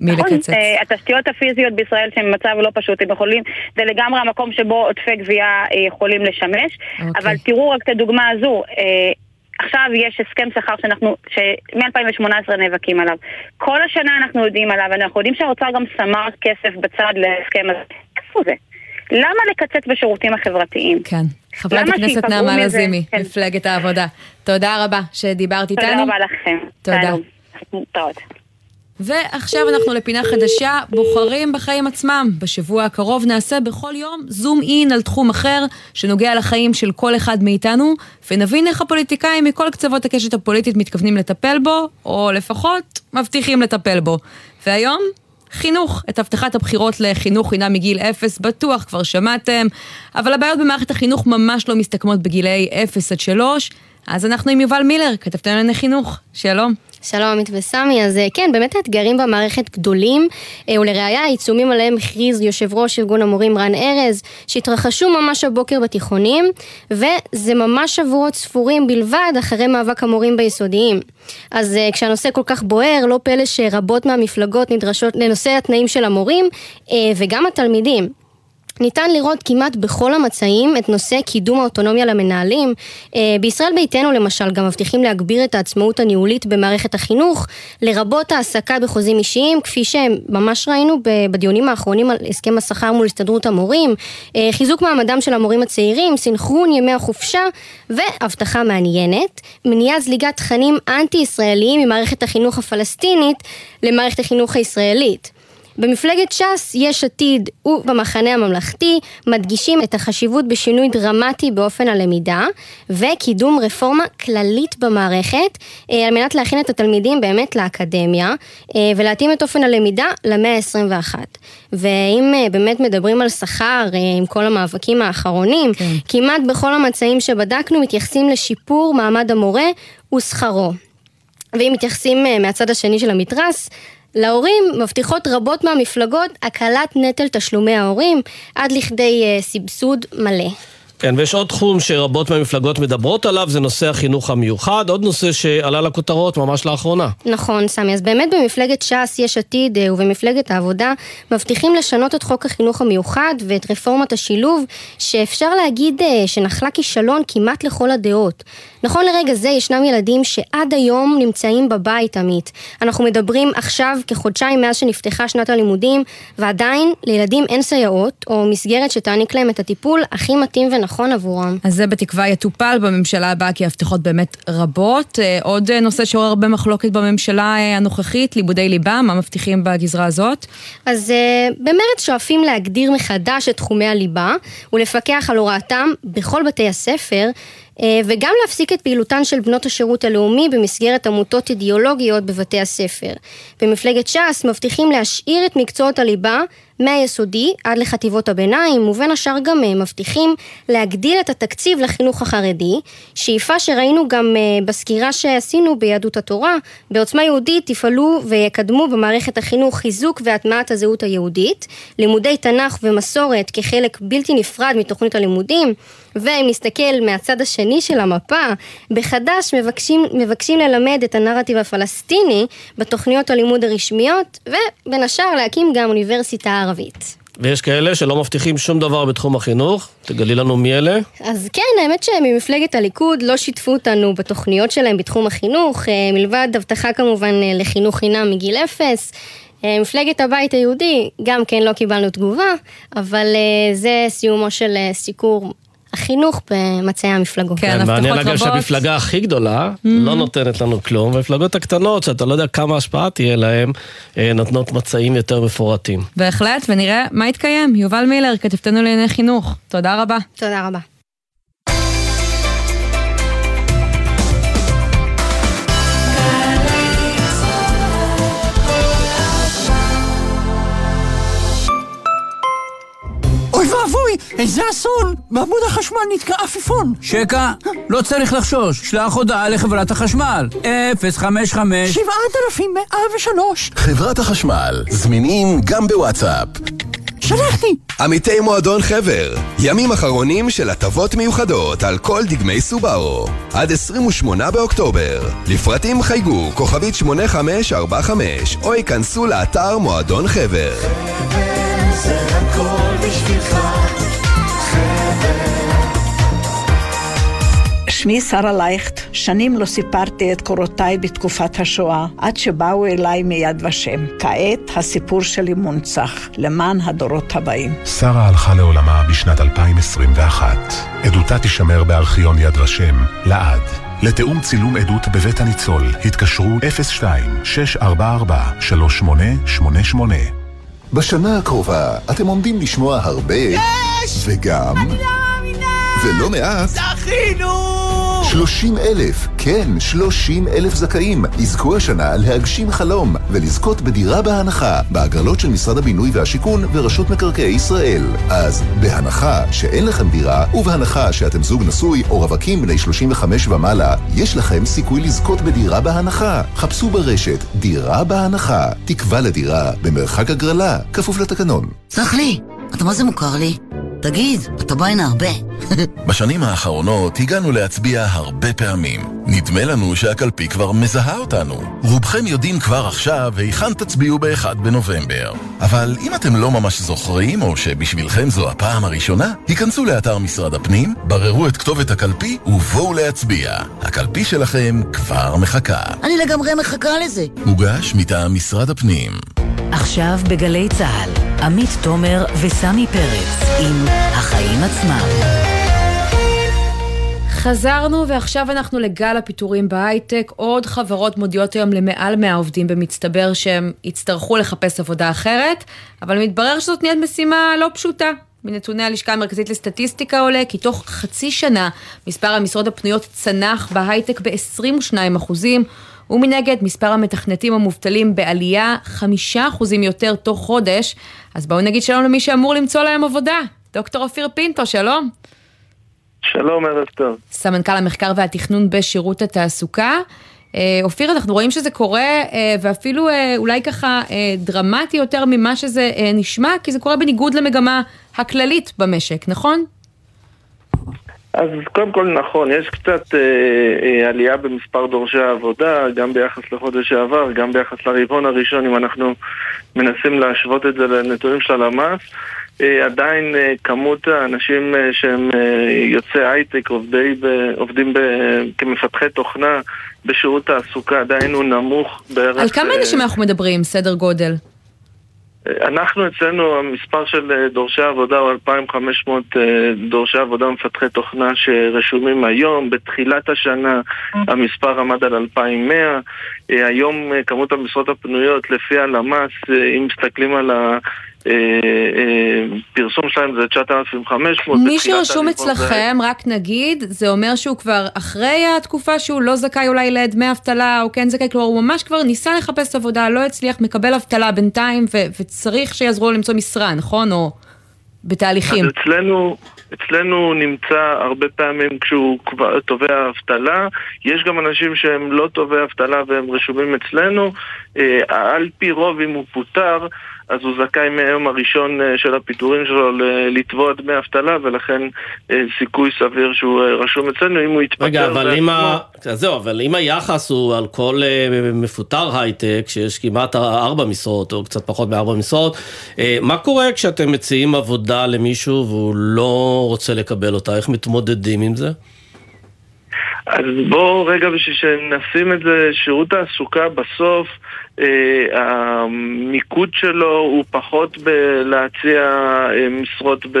מלקצץ. נכון, התשתיות הפיזיות בישראל שהן במצב לא פשוט, הם יכולים, זה לגמרי המקום שבו עודפי גבייה יכולים לשמש, אוקיי. אבל תראו רק את הדוגמה הזו. עכשיו יש הסכם שכר שאנחנו, שמ-2018 נאבקים עליו. כל השנה אנחנו יודעים עליו, אנחנו יודעים שהאוצר גם שמר כסף בצד להסכם הזה. איפה זה? למה לקצץ בשירותים החברתיים? כן. חברת הכנסת נעמה לזימי, כן. מפלגת העבודה. תודה רבה שדיברת איתנו. תודה רבה לכם. תודה. תודה. ועכשיו אנחנו לפינה חדשה, בוחרים בחיים עצמם. בשבוע הקרוב נעשה בכל יום זום אין על תחום אחר שנוגע לחיים של כל אחד מאיתנו, ונבין איך הפוליטיקאים מכל קצוות הקשת הפוליטית מתכוונים לטפל בו, או לפחות מבטיחים לטפל בו. והיום, חינוך. את הבטחת הבחירות לחינוך חינם מגיל אפס בטוח כבר שמעתם, אבל הבעיות במערכת החינוך ממש לא מסתכמות בגילאי אפס עד שלוש. אז אנחנו עם יובל מילר, כתבתנו לענייני חינוך. שלום. שלום עמית וסמי, אז אה, כן, באמת האתגרים במערכת גדולים, אה, ולראיה העיצומים עליהם הכריז יושב ראש ארגון המורים רן ארז, שהתרחשו ממש הבוקר בתיכונים, וזה ממש שבועות ספורים בלבד אחרי מאבק המורים ביסודיים. אז אה, כשהנושא כל כך בוער, לא פלא שרבות מהמפלגות נדרשות לנושא התנאים של המורים, וגם התלמידים. ניתן לראות כמעט בכל המצעים את נושא קידום האוטונומיה למנהלים. אה, בישראל ביתנו למשל גם מבטיחים להגביר את העצמאות הניהולית במערכת החינוך, לרבות העסקה בחוזים אישיים, כפי שממש ראינו בדיונים האחרונים על הסכם השכר מול הסתדרות המורים, אה, חיזוק מעמדם של המורים הצעירים, סינכרון ימי החופשה והבטחה מעניינת, מניעת זליגת תכנים אנטי-ישראליים ממערכת החינוך הפלסטינית למערכת החינוך הישראלית. במפלגת ש"ס, יש עתיד ובמחנה הממלכתי מדגישים את החשיבות בשינוי דרמטי באופן הלמידה וקידום רפורמה כללית במערכת אה, על מנת להכין את התלמידים באמת לאקדמיה אה, ולהתאים את אופן הלמידה למאה ה-21. ואם אה, באמת מדברים על שכר עם כל המאבקים האחרונים, כן. כמעט בכל המצעים שבדקנו מתייחסים לשיפור מעמד המורה ושכרו. ואם מתייחסים מהצד השני של המתרס, להורים מבטיחות רבות מהמפלגות הקלת נטל תשלומי ההורים עד לכדי uh, סבסוד מלא. כן, ויש עוד תחום שרבות מהמפלגות מדברות עליו, זה נושא החינוך המיוחד, עוד נושא שעלה לכותרות ממש לאחרונה. נכון, סמי. אז באמת במפלגת ש"ס, יש עתיד אה, ובמפלגת העבודה מבטיחים לשנות את חוק החינוך המיוחד ואת רפורמת השילוב, שאפשר להגיד אה, שנחלה כישלון כמעט לכל הדעות. נכון לרגע זה ישנם ילדים שעד היום נמצאים בבית, עמית. אנחנו מדברים עכשיו כחודשיים מאז שנפתחה שנת הלימודים, ועדיין לילדים אין סייעות, או מסגרת שתעניק להם את הטיפול הכי מתאים ונכון עבורם. אז זה בתקווה יטופל בממשלה הבאה, כי ההבטחות באמת רבות. אה, עוד אה, נושא שעורר הרבה מחלוקת בממשלה אה, הנוכחית, לימודי ליבה, מה מבטיחים בגזרה הזאת? אז במרץ שואפים להגדיר מחדש את תחומי הליבה, ולפקח על הוראתם בכל בתי הספר. וגם להפסיק את פעילותן של בנות השירות הלאומי במסגרת עמותות אידיאולוגיות בבתי הספר. במפלגת ש"ס מבטיחים להשאיר את מקצועות הליבה מהיסודי עד לחטיבות הביניים, ובין השאר גם אה, מבטיחים להגדיל את התקציב לחינוך החרדי, שאיפה שראינו גם אה, בסקירה שעשינו ביהדות התורה, בעוצמה יהודית תפעלו ויקדמו במערכת החינוך חיזוק והטמעת הזהות היהודית, לימודי תנ"ך ומסורת כחלק בלתי נפרד מתוכנית הלימודים, ואם נסתכל מהצד השני של המפה, בחד"ש מבקשים, מבקשים ללמד את הנרטיב הפלסטיני בתוכניות הלימוד הרשמיות, ובין השאר להקים גם אוניברסיטה ערבית. ויש כאלה שלא מבטיחים שום דבר בתחום החינוך? תגלי לנו מי אלה. אז כן, האמת שממפלגת הליכוד לא שיתפו אותנו בתוכניות שלהם בתחום החינוך, אה, מלבד הבטחה כמובן אה, לחינוך חינם מגיל אפס. אה, מפלגת הבית היהודי, גם כן לא קיבלנו תגובה, אבל זה סיומו של סיקור החינוך במצעי המפלגות. כן, הבטחות רבות. מעניין אגב שהמפלגה הכי גדולה mm-hmm. לא נותנת לנו כלום, והמפלגות הקטנות, שאתה לא יודע כמה השפעה תהיה להן, אה, נותנות מצעים יותר מפורטים. בהחלט, ונראה מה יתקיים. יובל מילר, כתבתנו לענייני חינוך. תודה רבה. תודה רבה. ואבוי, איזה אסון! בעמוד החשמל נתקע עפיפון. שקע, לא צריך לחשוש, שלח הודעה לחברת החשמל. 055 7103 חברת החשמל, זמינים גם בוואטסאפ. שלחתי! עמיתי מועדון חבר, ימים אחרונים של הטבות מיוחדות על כל דגמי סובארו. עד 28 באוקטובר. לפרטים חייגו כוכבית 8545 או ייכנסו לאתר מועדון חבר. חבר זה הכל בשבילך שמי שרה לייכט, שנים לא סיפרתי את קורותיי בתקופת השואה, עד שבאו אליי מיד ושם. כעת הסיפור שלי מונצח, למען הדורות הבאים. שרה הלכה לעולמה בשנת 2021. עדותה תישמר בארכיון יד ושם, לעד. לתיאום צילום עדות בבית הניצול, התקשרו 02-644-3888. בשנה הקרובה אתם עומדים לשמוע הרבה... יש! וגם... אני לא מאמינה! ולא מעט... זכינו! 30 אלף, כן, 30 אלף זכאים, יזכו השנה להגשים חלום ולזכות בדירה בהנחה בהגרלות של משרד הבינוי והשיכון ורשות מקרקעי ישראל. אז בהנחה שאין לכם דירה ובהנחה שאתם זוג נשוי או רווקים בני 35 ומעלה, יש לכם סיכוי לזכות בדירה בהנחה. חפשו ברשת דירה בהנחה, תקווה לדירה במרחק הגרלה, כפוף לתקנון. סלח לי, אתה מה זה מוכר לי? תגיד, אתה בא הנה הרבה. בשנים האחרונות הגענו להצביע הרבה פעמים. נדמה לנו שהקלפי כבר מזהה אותנו. רובכם יודעים כבר עכשיו היכן תצביעו ב-1 בנובמבר. אבל אם אתם לא ממש זוכרים, או שבשבילכם זו הפעם הראשונה, היכנסו לאתר משרד הפנים, בררו את כתובת הקלפי ובואו להצביע. הקלפי שלכם כבר מחכה. אני לגמרי מחכה לזה. מוגש מטעם משרד הפנים. עכשיו בגלי צה"ל, עמית תומר וסמי פרץ עם החיים עצמם. חזרנו ועכשיו אנחנו לגל הפיטורים בהייטק. עוד חברות מודיעות היום למעל 100 עובדים במצטבר שהם יצטרכו לחפש עבודה אחרת, אבל מתברר שזאת נהיית משימה לא פשוטה. מנתוני הלשכה המרכזית לסטטיסטיקה עולה כי תוך חצי שנה מספר המשרות הפנויות צנח בהייטק ב-22 אחוזים. ומנגד מספר המתכנתים המובטלים בעלייה חמישה אחוזים יותר תוך חודש. אז בואו נגיד שלום למי שאמור למצוא להם עבודה. דוקטור אופיר פינטו, שלום. שלום, ערב טוב. סמנכ"ל המחקר והתכנון בשירות התעסוקה. אה, אופיר, אנחנו רואים שזה קורה אה, ואפילו אה, אולי ככה דרמטי יותר ממה שזה נשמע, כי זה קורה בניגוד למגמה הכללית במשק, נכון? אז קודם כל נכון, יש קצת אה, אה, עלייה במספר דורשי העבודה, גם ביחס לחודש שעבר, גם ביחס לרבעון הראשון, אם אנחנו מנסים להשוות את זה לנתונים של הלמ"ס. אה, עדיין אה, כמות האנשים אה, שהם אה, יוצאי הייטק, עובדים ב, כמפתחי תוכנה בשירות תעסוקה, עדיין הוא נמוך בערך... על כמה אנשים אנחנו מדברים, סדר גודל? אנחנו אצלנו, המספר של אה, דורשי עבודה הוא 2,500 אה, דורשי עבודה מפתחי תוכנה שרשומים היום. בתחילת השנה המספר עמד על 2,100. אה, היום כמות המשרות הפנויות לפי הלמ"ס, אם מסתכלים על ה... פרסום שלהם זה 9,500. מי שרשום אצלכם, רק נגיד, זה אומר שהוא כבר אחרי התקופה שהוא לא זכאי אולי לדמי אבטלה, או כן זכאי, כלומר הוא ממש כבר ניסה לחפש עבודה, לא הצליח, מקבל אבטלה בינתיים, וצריך שיעזרו לו למצוא משרה, נכון? או בתהליכים. אז אצלנו, אצלנו נמצא הרבה פעמים כשהוא כבר תובע אבטלה, יש גם אנשים שהם לא תובעי אבטלה והם רשומים אצלנו, על פי רוב אם הוא פוטר אז הוא זכאי מהיום הראשון אה, של הפיטורים שלו לתבוע דמי אבטלה, ולכן אה, סיכוי סביר שהוא אה, רשום אצלנו, אם הוא יתפטר... רגע, אבל אם, ה... זהו, אבל אם היחס הוא על כל מפוטר הייטק, שיש כמעט ארבע משרות, או קצת פחות מארבע משרות, מה קורה כשאתם מציעים עבודה למישהו והוא לא רוצה לקבל אותה? איך מתמודדים עם זה? אז בואו רגע בשביל שנשים את זה, שירות תעסוקה בסוף המיקוד שלו הוא פחות בלהציע אה, משרות ב,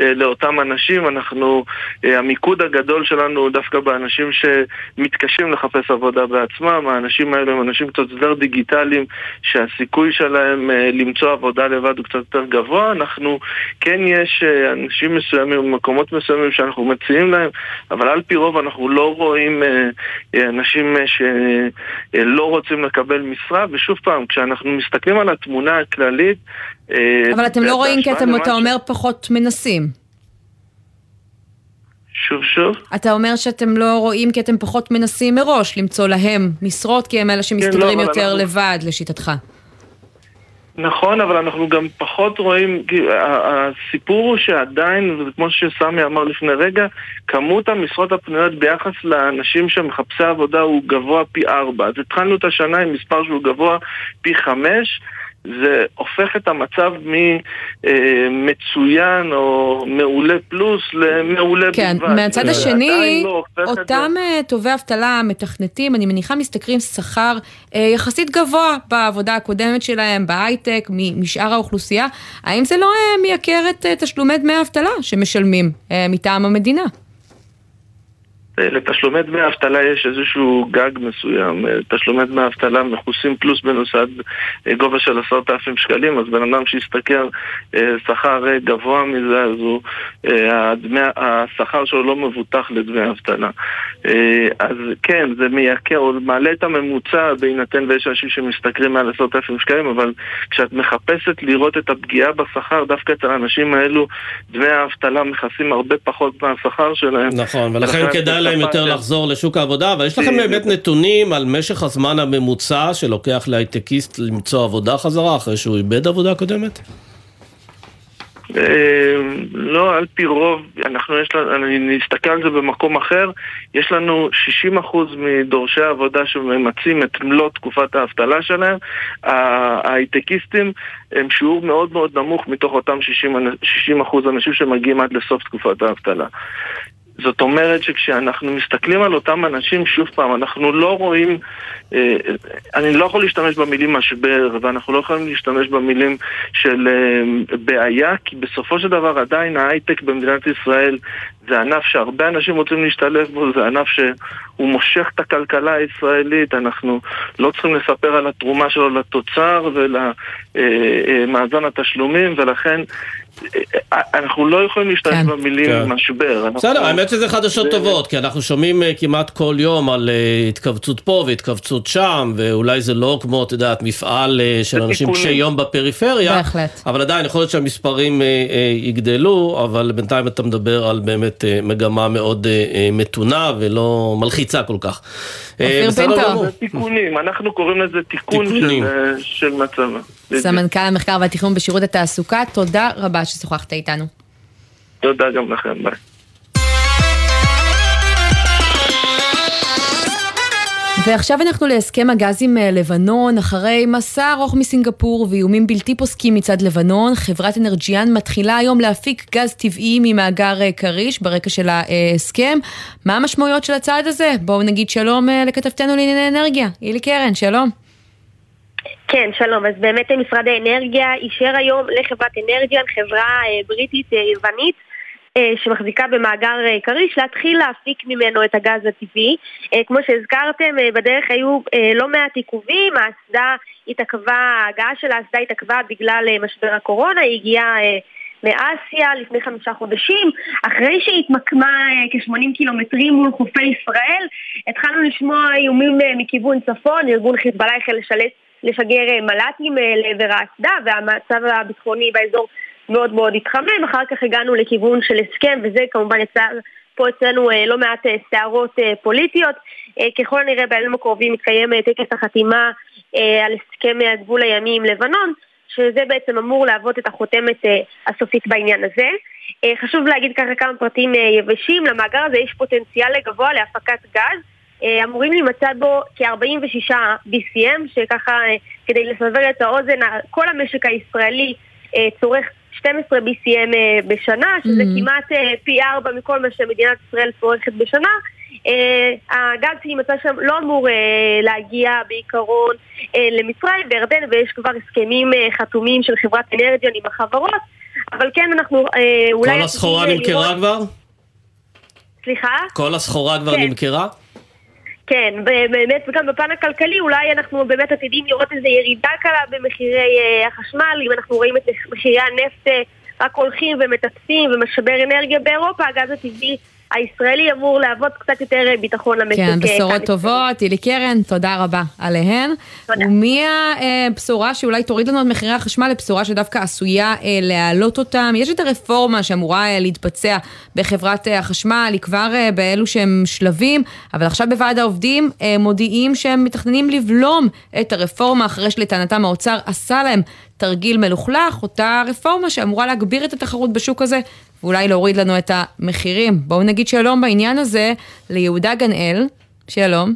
אה, לאותם אנשים, אנחנו, המיקוד הגדול שלנו הוא דווקא באנשים שמתקשים לחפש עבודה בעצמם, האנשים האלה הם אנשים קצת יותר דיגיטליים שהסיכוי שלהם למצוא עבודה לבד הוא קצת יותר גבוה, אנחנו, כן יש אנשים מסוימים, מקומות מסוימים שאנחנו מציעים להם, אבל על פי רוב אנחנו לא רואים אנשים שלא רוצים לקבל משרה ושוב פעם, כשאנחנו מסתכלים על התמונה הכללית... אה, אבל אתם לא רואים כי אתם, אתה אומר, פחות מנסים. שוב שוב? אתה אומר שאתם לא רואים כי אתם פחות מנסים מראש למצוא להם משרות, כי הם אלה שמסתדרים כן, לא, יותר אנחנו... לבד, לשיטתך. נכון, אבל אנחנו גם פחות רואים, הסיפור הוא שעדיין, כמו שסמי אמר לפני רגע, כמות המשרות הפנויות ביחס לאנשים שמחפשי עבודה הוא גבוה פי ארבע. אז התחלנו את השנה עם מספר שהוא גבוה פי חמש. זה הופך את המצב ממצוין או מעולה פלוס למעולה כן, בלבד. מהצד זה השני, עדיין לא אותם אה, טובי אבטלה, מתכנתים, אני מניחה משתכרים שכר אה, יחסית גבוה בעבודה הקודמת שלהם, בהייטק, משאר האוכלוסייה. האם זה לא אה, מייקר את אה, תשלומי דמי האבטלה שמשלמים אה, מטעם המדינה? לתשלומי דמי האבטלה יש איזשהו גג מסוים, אה, תשלומי דמי האבטלה מכוסים פלוס מינוס עד אה, גובה של עשרת אלפים שקלים, אז בן אדם שישתכר אה, שכר גבוה מזה, אז הוא, הדמי, השכר שלו לא מבוטח לדמי האבטלה. אה, אז כן, זה מייקר, או מעלה את הממוצע בהינתן ויש אנשים שמשתכרים מעל עשרת אלפים שקלים, אבל כשאת מחפשת לראות את הפגיעה בשכר, דווקא אצל האנשים האלו, דמי האבטלה מכסים הרבה פחות מהשכר שלהם. נכון, ולכן כדאי להם יותר של- לחזור לשוק העבודה, אבל יש לכם. באמת נתונים על משך הזמן הממוצע שלוקח להייטקיסט למצוא עבודה חזרה אחרי שהוא איבד עבודה קודמת? אה, לא, על פי רוב, אנחנו יש לנו, אני נסתכל על זה במקום אחר, יש לנו 60% מדורשי העבודה שממצים את מלוא תקופת האבטלה שלהם, ההייטקיסטים הם שיעור מאוד מאוד נמוך מתוך אותם 60, אנ- 60% אנשים שמגיעים עד לסוף תקופת האבטלה. זאת אומרת שכשאנחנו מסתכלים על אותם אנשים, שוב פעם, אנחנו לא רואים, אה, אני לא יכול להשתמש במילים משבר, ואנחנו לא יכולים להשתמש במילים של אה, בעיה, כי בסופו של דבר עדיין ההייטק במדינת ישראל זה ענף שהרבה אנשים רוצים להשתלב בו, זה ענף שהוא מושך את הכלכלה הישראלית, אנחנו לא צריכים לספר על התרומה שלו לתוצר ולמאזן התשלומים, ולכן אנחנו לא יכולים להשתמש כן. במילים כן. משבר. אנחנו- בסדר, האמת שזה חדשות זה- טובות, כי אנחנו שומעים אה, כמעט כל יום על אה, התכווצות פה והתכווצות שם, ואולי זה לא כמו, את יודעת, מפעל אה, של אנשים. קשי יום בפריפריה, בהחלט. אבל עדיין יכול להיות שהמספרים יגדלו, אבל בינתיים אתה מדבר על באמת מגמה מאוד מתונה ולא מלחיצה כל כך. אופיר פינטו. זה תיקונים, אנחנו קוראים לזה תיקון של, תיקונים. של מצבה. סמנכ"ל המחקר והתכנון בשירות התעסוקה, תודה רבה ששוחחת איתנו. תודה גם לכם, ביי. ועכשיו אנחנו להסכם הגז עם אה, לבנון. אחרי מסע ארוך מסינגפור ואיומים בלתי פוסקים מצד לבנון, חברת אנרג'יאן מתחילה היום להפיק גז טבעי ממאגר אה, כריש ברקע של ההסכם. מה המשמעויות של הצעד הזה? בואו נגיד שלום אה, לכתבתנו לענייני אנרגיה, אילי קרן, שלום. כן, שלום. אז באמת משרד האנרגיה אישר היום לחברת אנרג'יאן, חברה אה, בריטית אה, אה, שמחזיקה במאגר כריש, להתחיל להפיק ממנו את הגז הטבעי. כמו שהזכרתם, בדרך היו לא מעט עיכובים, האסדה התעכבה, ההגעה של האסדה התעכבה בגלל משבר הקורונה, היא הגיעה... מאסיה לפני חמישה חודשים, אחרי שהתמקמה אה, כ-80 קילומטרים מול חופי ישראל, התחלנו לשמוע איומים מכיוון צפון, ארגון חיזבאללה החל לשלט, לשגר אה, מל"טים אה, לעבר האסדה, והמצב הביטחוני באזור מאוד מאוד התחמם, אחר כך הגענו לכיוון של הסכם, וזה כמובן יצר פה אצלנו אה, לא מעט סערות פוליטיות. ככל הנראה בימים הקרובים מתקיים טקס החתימה על הסכם הגבול הימי עם לבנון. שזה בעצם אמור להוות את החותמת הסופית בעניין הזה. חשוב להגיד ככה כמה פרטים יבשים, למאגר הזה יש פוטנציאל גבוה להפקת גז, אמורים להימצא בו כ-46 BCM, שככה אה, כדי לסבר את האוזן, כל המשק הישראלי אה, צורך 12 BCM אה, בשנה, שזה Mhm. כמעט אה, פי 4 מכל מה שמדינת ישראל צורכת בשנה. אה, הגז שנמצא שם לא אמור אה, להגיע בעיקרון אה, למצרים, בירדן, ויש כבר הסכמים אה, חתומים של חברת אנרג'יון עם החברות, אבל כן אנחנו אה, אולי... כל הסחורה אה, נמכרה כבר? סליחה? כל הסחורה כבר כן. נמכרה? כן, באמת, וגם בפן הכלכלי אולי אנחנו באמת עתידים לראות איזו ירידה קלה במחירי אה, החשמל, אם אנחנו רואים את מחירי הנפט אה, רק הולכים ומטפסים ומשבר אנרגיה באירופה, הגז הטבעי הישראלי אמור להוות קצת יותר אה, ביטחון למשק. כן, אה, בשורות. טובות. אילי קרן, תודה רבה עליהן. ומי הבשורה שאולי תוריד לנו את מחירי החשמל לבשורה שדווקא עשויה אה, להעלות אותם? יש את הרפורמה שאמורה להתבצע בחברת החשמל, היא כבר באלו שהם שלבים, אבל עכשיו בוועד העובדים מודיעים שהם מתכננים לבלום את הרפורמה אחרי שלטענתם האוצר עשה להם תרגיל מלוכלך, אותה רפורמה שאמורה להגביר את התחרות בשוק הזה. ואולי להוריד לנו את המחירים. בואו נגיד שלום בעניין הזה ליהודה גנאל, שלום.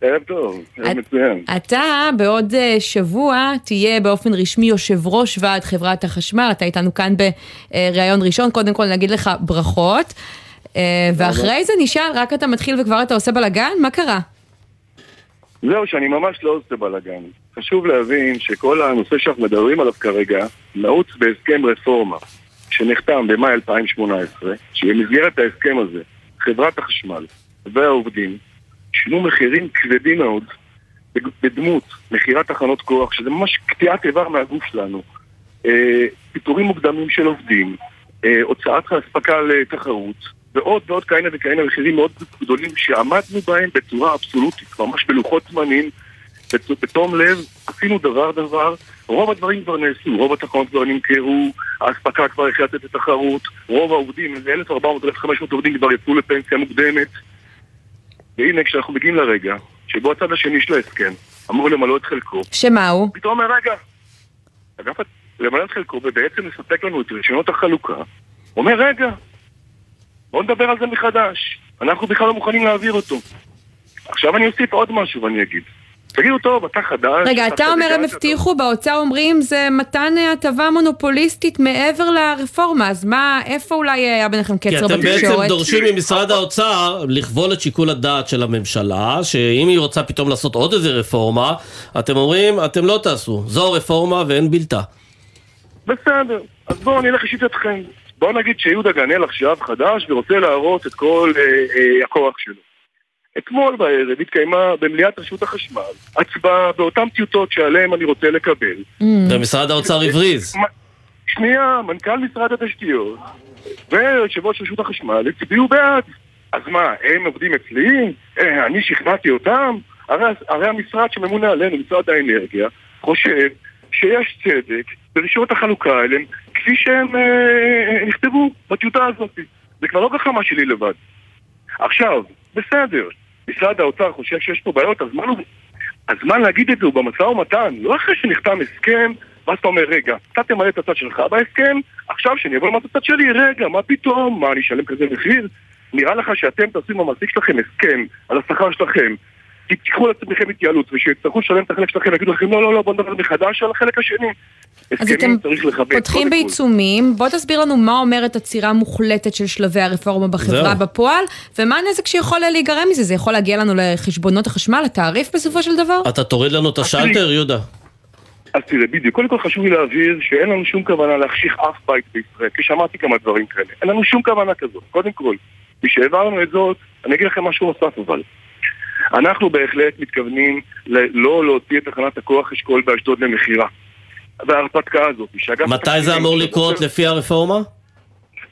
ערב טוב, ערב מצוין. אתה בעוד אה, שבוע תהיה באופן רשמי יושב ראש ועד חברת החשמל, אתה איתנו כאן בריאיון ראשון, קודם כל נגיד לך ברכות. אה, ואחרי זה נשאל, רק אתה מתחיל וכבר אתה עושה בלאגן? מה קרה? זהו, שאני ממש לא עושה בלאגן. חשוב להבין שכל הנושא שאנחנו מדברים עליו כרגע נעוץ בהסכם רפורמה שנחתם במאי 2018, שבמסגרת ההסכם הזה חברת החשמל והעובדים שילמו מחירים כבדים מאוד בדמות מכירת תחנות כוח, שזה ממש קטיעת איבר מהגוף שלנו, אה, פיטורים מוקדמים של עובדים, אה, הוצאת האספקה לתחרות, ועוד ועוד כהנה וכהנה מחירים מאוד גדולים שעמדנו בהם בצורה אבסולוטית, ממש בלוחות זמנים, בתום לב, עשינו דבר דבר, רוב הדברים כבר נעשו, רוב התחנות כבר נמכרו, האספקה כבר החליטה לתת לתחרות, רוב העובדים, איזה 1,400-1,500 עובדים כבר יצאו לפנסיה מוקדמת. והנה, כשאנחנו מגיעים לרגע שבו הצד השני של ההסכם אמור למלא את חלקו, שמה הוא? פתאום אומר, רגע, אגף למלא את חלקו ובעצם לספק לנו את רישיונות החלוקה, אומר, רגע, בואו נדבר על זה מחדש. אנחנו בכלל לא מוכנים להעביר אותו. עכשיו אני אוסיף עוד משהו ואני אגיד. תגידו, טוב, אתה חדש... רגע, אתה אומר הם הבטיחו, באוצר אומרים זה מתן הטבה מונופוליסטית מעבר לרפורמה, אז מה, איפה אולי היה ביניכם קצר בתקשורת? כי אתם בעצם דורשים ממשרד האוצר לכבול את שיקול הדעת של הממשלה, שאם היא רוצה פתאום לעשות עוד איזה רפורמה, אתם אומרים, אתם לא תעשו, זו רפורמה ואין בלתה. בסדר, אז בואו נלך לשיטתכם. בואו נגיד שיהודה גנאל עכשיו חדש ורוצה להראות את כל אה, אה, הכוח שלו. אתמול בערב התקיימה במליאת רשות החשמל הצבעה באותן טיוטות שעליהן אני רוצה לקבל. ומשרד האוצר הבריז. שנייה, מנכ"ל משרד התשתיות ויושב ראש רשות החשמל הצביעו בעד. אז מה, הם עובדים אצלי? אה, אני שכנעתי אותם? הרי, הרי המשרד שממונה עלינו, משרד האנרגיה, חושב שיש צדק ברישיונות החלוקה האלה כפי שהם אה, נכתבו בטיוטה הזאת. זה כבר לא גחמה שלי לבד. עכשיו, בסדר, משרד האוצר חושב שיש פה בעיות, לא- אז מה להגיד את זה? הוא במשא ומתן, לא אחרי שנחתם הסכם, ואז אתה אומר, רגע, אתה תמלא את הצד שלך בהסכם, עכשיו שאני אבוא למלא את הצד שלי, רגע, מה פתאום? מה, אני אשלם כזה מחיר? נראה לך שאתם תעשו עם המעסיק שלכם הסכם על השכר שלכם, תיקחו לעצמכם התייעלות, ושיצטרכו לשלם את החלק שלכם, יגידו לכם, לא, לא, לא, בוא נדבר מחדש על החלק השני. אז אתם פותחים בעיצומים, בוא תסביר לנו מה אומרת עצירה מוחלטת של שלבי הרפורמה בחברה זהו. בפועל, ומה הנזק שיכול להיגרם מזה, זה יכול להגיע לנו לחשבונות החשמל, לתעריף בסופו של דבר? אתה תוריד לנו את השלטר, יהודה. אז תראה, בדיוק, קודם כל חשוב לי להבהיר שאין לנו שום כוונה להחשיך אף בית בישראל, כי שמעתי כמה דברים כאלה. אין לנו שום כוונה כזאת, קודם כל. משהעברנו את זאת, אני אגיד לכם משהו נוסף אבל. אנחנו בהחלט מתכוונים לא להוציא את תחנת הכוח אשכול באשדוד למכירה. וההרפתקה הזאת, שאגף... מתי זה אמור לקרות לפי הרפורמה?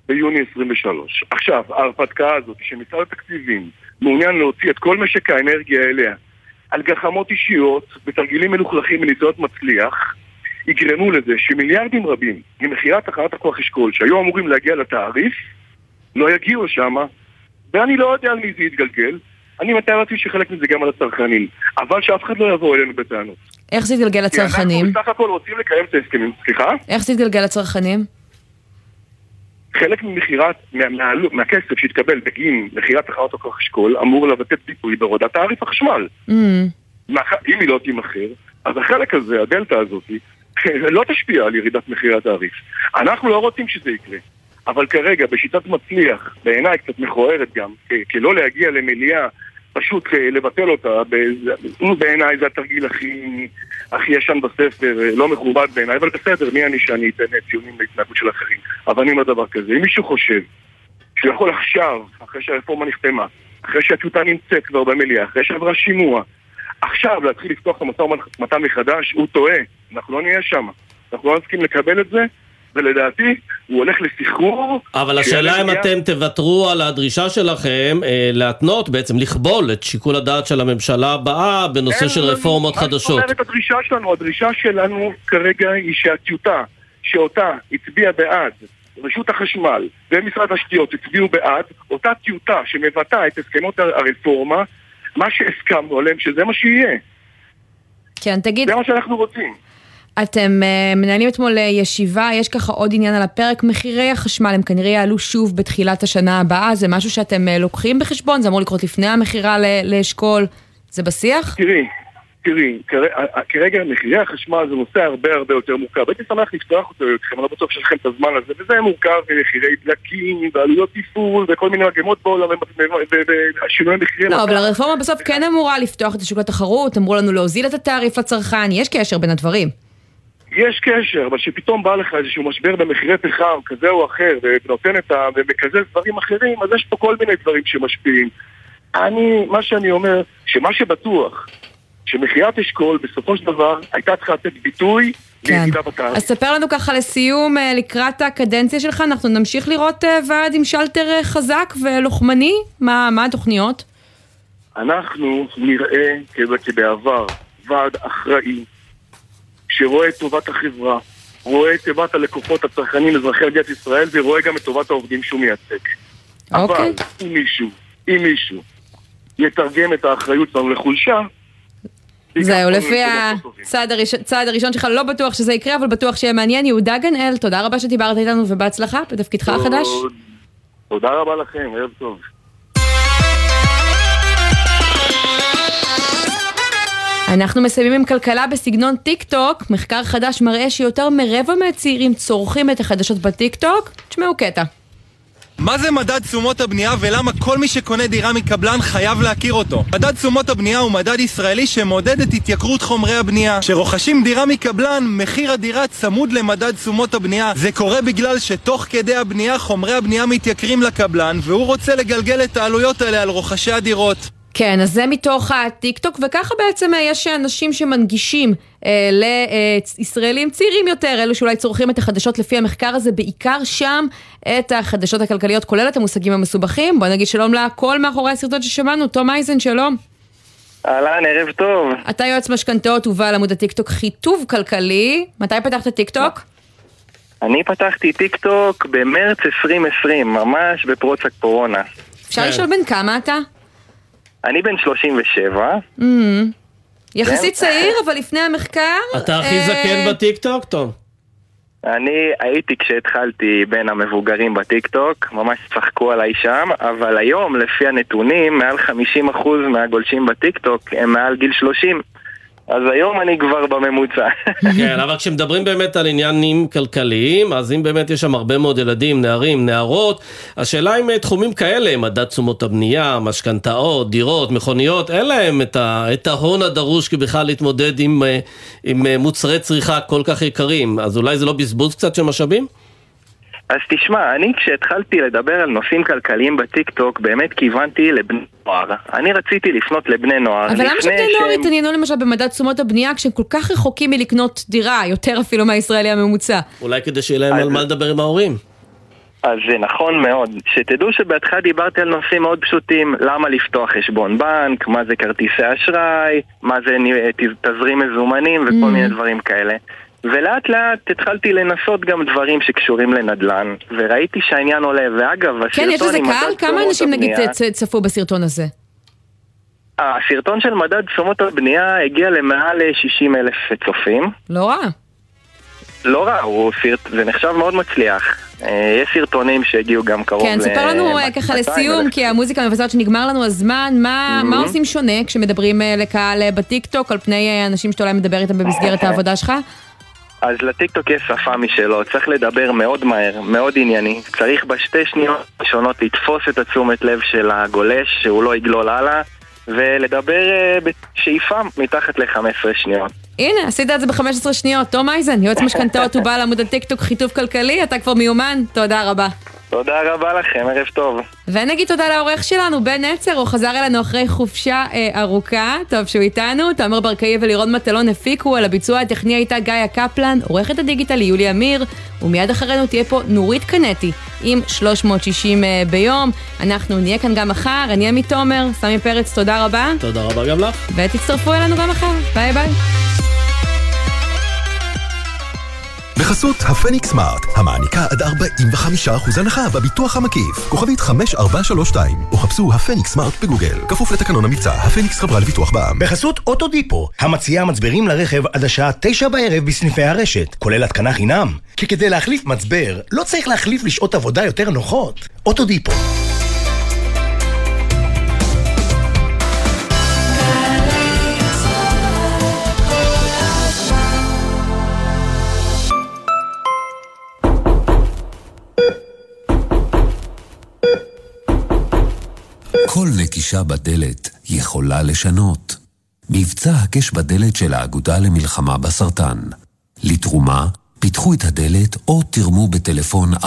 ביוני 23. עכשיו, ההרפתקה הזאת, שמשרד התקציבים מעוניין להוציא את כל משק האנרגיה אליה על גחמות אישיות ותרגילים מלוכלכים וניסיונות מצליח, יגרמו לזה שמיליארדים רבים ממכירת תחנת הכוח אשכול שהיו אמורים להגיע לתעריף, לא יגיעו שמה, ואני לא יודע על מי זה יתגלגל, אני מתאר לעצמי שחלק מזה גם על הצרכנים, אבל שאף אחד לא יבוא אלינו בטענות. איך זה יתגלגל לצרכנים? כי אנחנו בסך הכל רוצים לקיים את ההסכמים, סליחה? איך זה יתגלגל לצרכנים? חלק ממכירת, מה, מה, מהכסף שהתקבל בגין מכירת תחנות הכוח אשכול אמור לבטא טיפוי בהורדת תעריף החשמל. Mm. אם היא לא תימכר, אז החלק הזה, הדלתא הזאת, לא תשפיע על ירידת מחירי התעריף. אנחנו לא רוצים שזה יקרה. אבל כרגע, בשיטת מצליח, בעיניי קצת מכוערת גם, כי לא להגיע למליאה, פשוט אה, לבטל אותה, בעיניי זה התרגיל הכי, הכי ישן בספר, אה, לא מכובד בעיניי, אבל בסדר, מי אני שאני אתן ציונים להתנהגות של אחרים. אבל אני אומר דבר כזה, אם מישהו חושב שהוא יכול עכשיו, אחרי שהרפורמה נחתמה, אחרי שהטיוטה נמצאת כבר במליאה, אחרי שעברה שימוע, עכשיו להתחיל לפתוח את המשא ומתן מחדש, הוא טועה, אנחנו לא נהיה שם. אנחנו לא נסכים לקבל את זה, ולדעתי הוא הולך לסחרור. אבל השאלה אם אתם תוותרו על הדרישה שלכם אה, להתנות, בעצם לכבול את שיקול הדעת של הממשלה הבאה בנושא של רפורמות חדשות. מה זאת הדרישה שלנו? הדרישה שלנו כרגע היא שהטיוטה שאותה הצביע בעד רשות החשמל ומשרד התשתיות הצביעו בעד, אותה טיוטה שמבטאה את הסכמות הרפורמה, מה שהסכמנו עליהם שזה מה שיהיה. כן, תגיד... זה מה שאנחנו רוצים. אתם uh, מנהלים אתמול אה, ישיבה, יש ככה עוד עניין על הפרק, מחירי החשמל הם כנראה יעלו שוב בתחילת השנה הבאה, זה משהו שאתם uh, לוקחים בחשבון? זה אמור לקרות לפני המכירה לאשכול? זה בשיח? תראי, תראי, כר- כרגע מחירי החשמל זה נושא הרבה הרבה יותר מורכב. הייתי שמח לפתוח אותו איתכם, אני לא בטוח שיש לכם את הזמן הזה, וזה מורכב ממחירי דלקים, ועלויות תפעול, וכל מיני מגמות בעולם, ושינויי מחירים. לא, אבל הרפורמה בסוף כן אמורה לפתוח את השוק לתחרות, אמרו לנו להוזיל את התעריף לצרכן, יש קשר בין הדברים. יש קשר, אבל שפתאום בא לך איזשהו משבר במחירי פחם כזה או אחר, ונותן את ה... ומקזז דברים אחרים, אז יש פה כל מיני דברים שמשפיעים. אני, מה שאני אומר, שמה שבטוח, שמכירת אשכול בסופו של דבר הייתה צריכה לתת ביטוי כן. אז ספר לנו ככה לסיום, אה, לקראת הקדנציה שלך, אנחנו נמשיך לראות אה, ועד עם שלטר אה, חזק ולוחמני? מה מה התוכניות? אנחנו נראה כב- כבעבר ועד אחראי שרואה את טובת החברה, רואה את טובת הלקוחות הצרכנים אזרחי מדינת ישראל ורואה גם את טובת העובדים שהוא מייצג. אבל אם מישהו, אם מישהו יתרגם את האחריות שלנו לחולשה, זהו, לפי הצעד הראשון, צעד הראשון שלך, לא בטוח שזה יקרה, אבל בטוח שיהיה מעניין. יהודה גנאל, תודה רבה שדיברת איתנו ובהצלחה בתפקידך החדש. תודה רבה לכם, ערב טוב. אנחנו מסיימים עם כלכלה בסגנון טיק טוק. מחקר חדש מראה שיותר מרבע מהצעירים צורכים את החדשות בטיק טוק. תשמעו קטע. מה זה מדד תשומות הבנייה ולמה כל מי שקונה דירה מקבלן חייב להכיר אותו? מדד תשומות הבנייה הוא מדד ישראלי שמודד את התייקרות חומרי הבנייה. כשרוכשים דירה מקבלן, מחיר הדירה צמוד למדד תשומות הבנייה. זה קורה בגלל שתוך כדי הבנייה חומרי הבנייה מתייקרים לקבלן והוא רוצה לגלגל את העלויות האלה על רוכשי הדירות. כן, אז זה מתוך הטיקטוק, וככה בעצם אה, יש אנשים שמנגישים אה, לישראלים צעירים יותר, אלו שאולי צורכים את החדשות לפי המחקר הזה, בעיקר שם את החדשות הכלכליות, כולל את המושגים המסובכים. בוא נגיד שלום לכל מאחורי הסרטון ששמענו, תום אייזן, שלום. אהלן, ערב טוב. אתה יועץ משכנתאות ובעל עמוד הטיקטוק חיטוב כלכלי. מתי פתחת טיקטוק? אני פתחתי טיק טוק במרץ 2020, ממש בפרוץ הקורונה. אפשר לשאול בן כמה אתה? אני בן 37. Mm, יחסית צעיר, אבל לפני המחקר... אתה הכי אה, זקן בטיקטוק, טוב. אני הייתי כשהתחלתי בין המבוגרים בטיקטוק, ממש צחקו עליי שם, אבל היום, לפי הנתונים, מעל 50% מהגולשים בטיקטוק הם מעל גיל 30. אז היום אני כבר בממוצע. כן, אבל כשמדברים באמת על עניינים כלכליים, אז אם באמת יש שם הרבה מאוד ילדים, נערים, נערות, השאלה אם אה, תחומים כאלה, מדד תשומות הבנייה, משכנתאות, דירות, מכוניות, אין להם את, ה, את ההון הדרוש בכלל להתמודד עם, אה, עם אה, מוצרי צריכה כל כך יקרים, אז אולי זה לא בזבוז קצת של משאבים? אז תשמע, אני כשהתחלתי לדבר על נושאים כלכליים בטיקטוק, באמת כיוונתי לבני נוער. אני רציתי לפנות לבני נוער. אבל למה שבני נוער שהם- יתעניינו למשל במדד תשומות הבנייה כשהם כל כך רחוקים מלקנות דירה, יותר אפילו מהישראלי הממוצע? אולי כדי שיהיה להם על מה לדבר עם ההורים. אז זה נכון מאוד. שתדעו שבהתחלה דיברתי על נושאים מאוד פשוטים, למה לפתוח חשבון בנק, מה זה כרטיסי אשראי, מה זה תזרים מזומנים וכל Mm. מיני דברים כאלה. ולאט לאט התחלתי לנסות גם דברים שקשורים לנדל"ן, וראיתי שהעניין עולה, ואגב, כן, יש הסרטון לזה קהל? כמה אנשים נגיד צפו בסרטון הזה? הסרטון של מדד תשומות הבנייה הגיע למעל 60 אלף צופים. לא רע. לא רע, הוא סרט... זה נחשב מאוד מצליח. אה, יש סרטונים שהגיעו גם קרוב כן, ספר לנו אה, ככה 200,000. לסיום, כי המוזיקה מבשרת שנגמר לנו הזמן, מה מה. עושים שונה כשמדברים אה, לקהל אה, בטיקטוק על פני אה, אנשים שאתה אולי מדבר איתם במסגרת העבודה שלך? אז לטיקטוק יש שפה משלו, צריך לדבר מאוד מהר, מאוד ענייני. צריך בשתי שניות ראשונות לתפוס את התשומת לב של הגולש, שהוא לא יגלול הלאה, ולדבר אה, בשאיפה מתחת ל-15 שניות. הנה, עשית את זה ב-15 שניות. תום אייזן, יועץ משכנתאות ובעל עמוד הטיקטוק חיטוב כלכלי, אתה כבר מיומן, תודה רבה. תודה רבה לכם, ערב טוב. ונגיד תודה לעורך שלנו, בן נצר, הוא חזר אלינו אחרי חופשה אה, ארוכה, טוב שהוא איתנו, תמר ברקאי ולירון מטלון הפיקו, על הביצוע הטכני הייתה גאיה קפלן, עורכת הדיגיטל היא יוליה אמיר, ומיד אחרינו תהיה פה נורית קנטי עם 360 אה, ביום. אנחנו נהיה כאן גם מחר, אני עמי תומר, סמי פרץ, תודה רבה. תודה רבה גם לך. ותצטרפו אלינו גם מחר, ביי ביי. בחסות הפניקס סמארט, המעניקה עד 45% הנחה בביטוח המקיף. כוכבית 5432, או חפשו הפניקס סמארט בגוגל. כפוף לתקנון המבצע, הפניקס חברה לביטוח בע"מ. בחסות אוטודיפו, המציעה מצברים לרכב עד השעה תשע בערב בסניפי הרשת, כולל התקנה חינם. כי כדי להחליף מצבר, לא צריך להחליף לשעות עבודה יותר נוחות. אוטודיפו. כל נקישה בדלת יכולה לשנות. מבצע הקש בדלת של האגודה למלחמה בסרטן. לתרומה, פיתחו את הדלת או תרמו בטלפון 1-800-35-46-46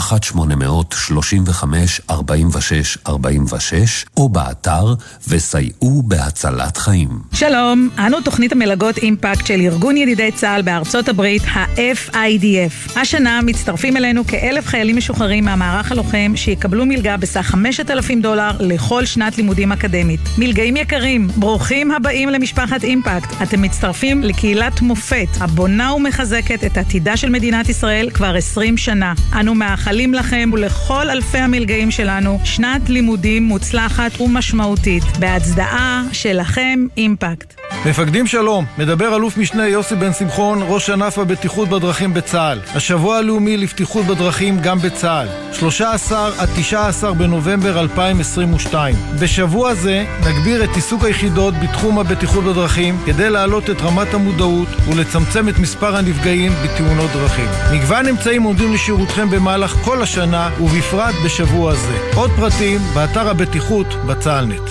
או באתר וסייעו בהצלת חיים. שלום, אנו תוכנית המלגות אימפקט של ארגון ידידי צה"ל בארצות הברית, ה-FIDF. השנה מצטרפים אלינו כאלף חיילים משוחררים מהמערך הלוחם שיקבלו מלגה בסך 5,000 דולר לכל שנת לימודים אקדמית. מלגאים יקרים, ברוכים הבאים למשפחת אימפקט. אתם מצטרפים לקהילת מופת הבונה ומחזקת את עתידה של מדינת מדינת ישראל כבר 20 שנה. אנו מאחלים לכם ולכל אלפי המלגאים שלנו שנת לימודים מוצלחת ומשמעותית. בהצדעה שלכם אימפקט. מפקדים שלום, מדבר אלוף משנה יוסי בן שמחון, ראש ענף הבטיחות בדרכים בצה"ל. השבוע הלאומי לבטיחות בדרכים גם בצה"ל. 13 עד 19 בנובמבר 2022. בשבוע זה נגביר את עיסוק היחידות בתחום הבטיחות בדרכים כדי להעלות את רמת המודעות ולצמצם את מספר הנפגעים בתאונות דרכים. מגוון אמצעים עומדים לשירותכם במהלך כל השנה ובפרט בשבוע זה. עוד פרטים באתר הבטיחות בצה"לנט.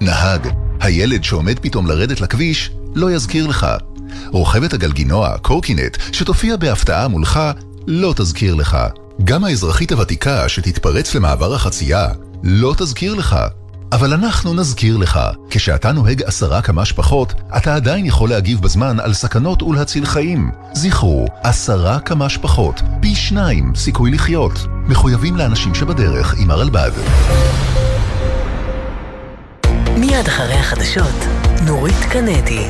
נהג, הילד שעומד פתאום לרדת לכביש, לא יזכיר לך. רוכבת הגלגינוע, קורקינט, שתופיע בהפתעה מולך, לא תזכיר לך. גם האזרחית הוותיקה שתתפרץ למעבר החצייה, לא תזכיר לך. אבל אנחנו נזכיר לך, כשאתה נוהג עשרה קמ"ש פחות, אתה עדיין יכול להגיב בזמן על סכנות ולהציל חיים. זכרו, עשרה קמ"ש פחות, פי שניים סיכוי לחיות. מחויבים לאנשים שבדרך עם הרלב"ד. מיד אחרי החדשות, נורית קנדי.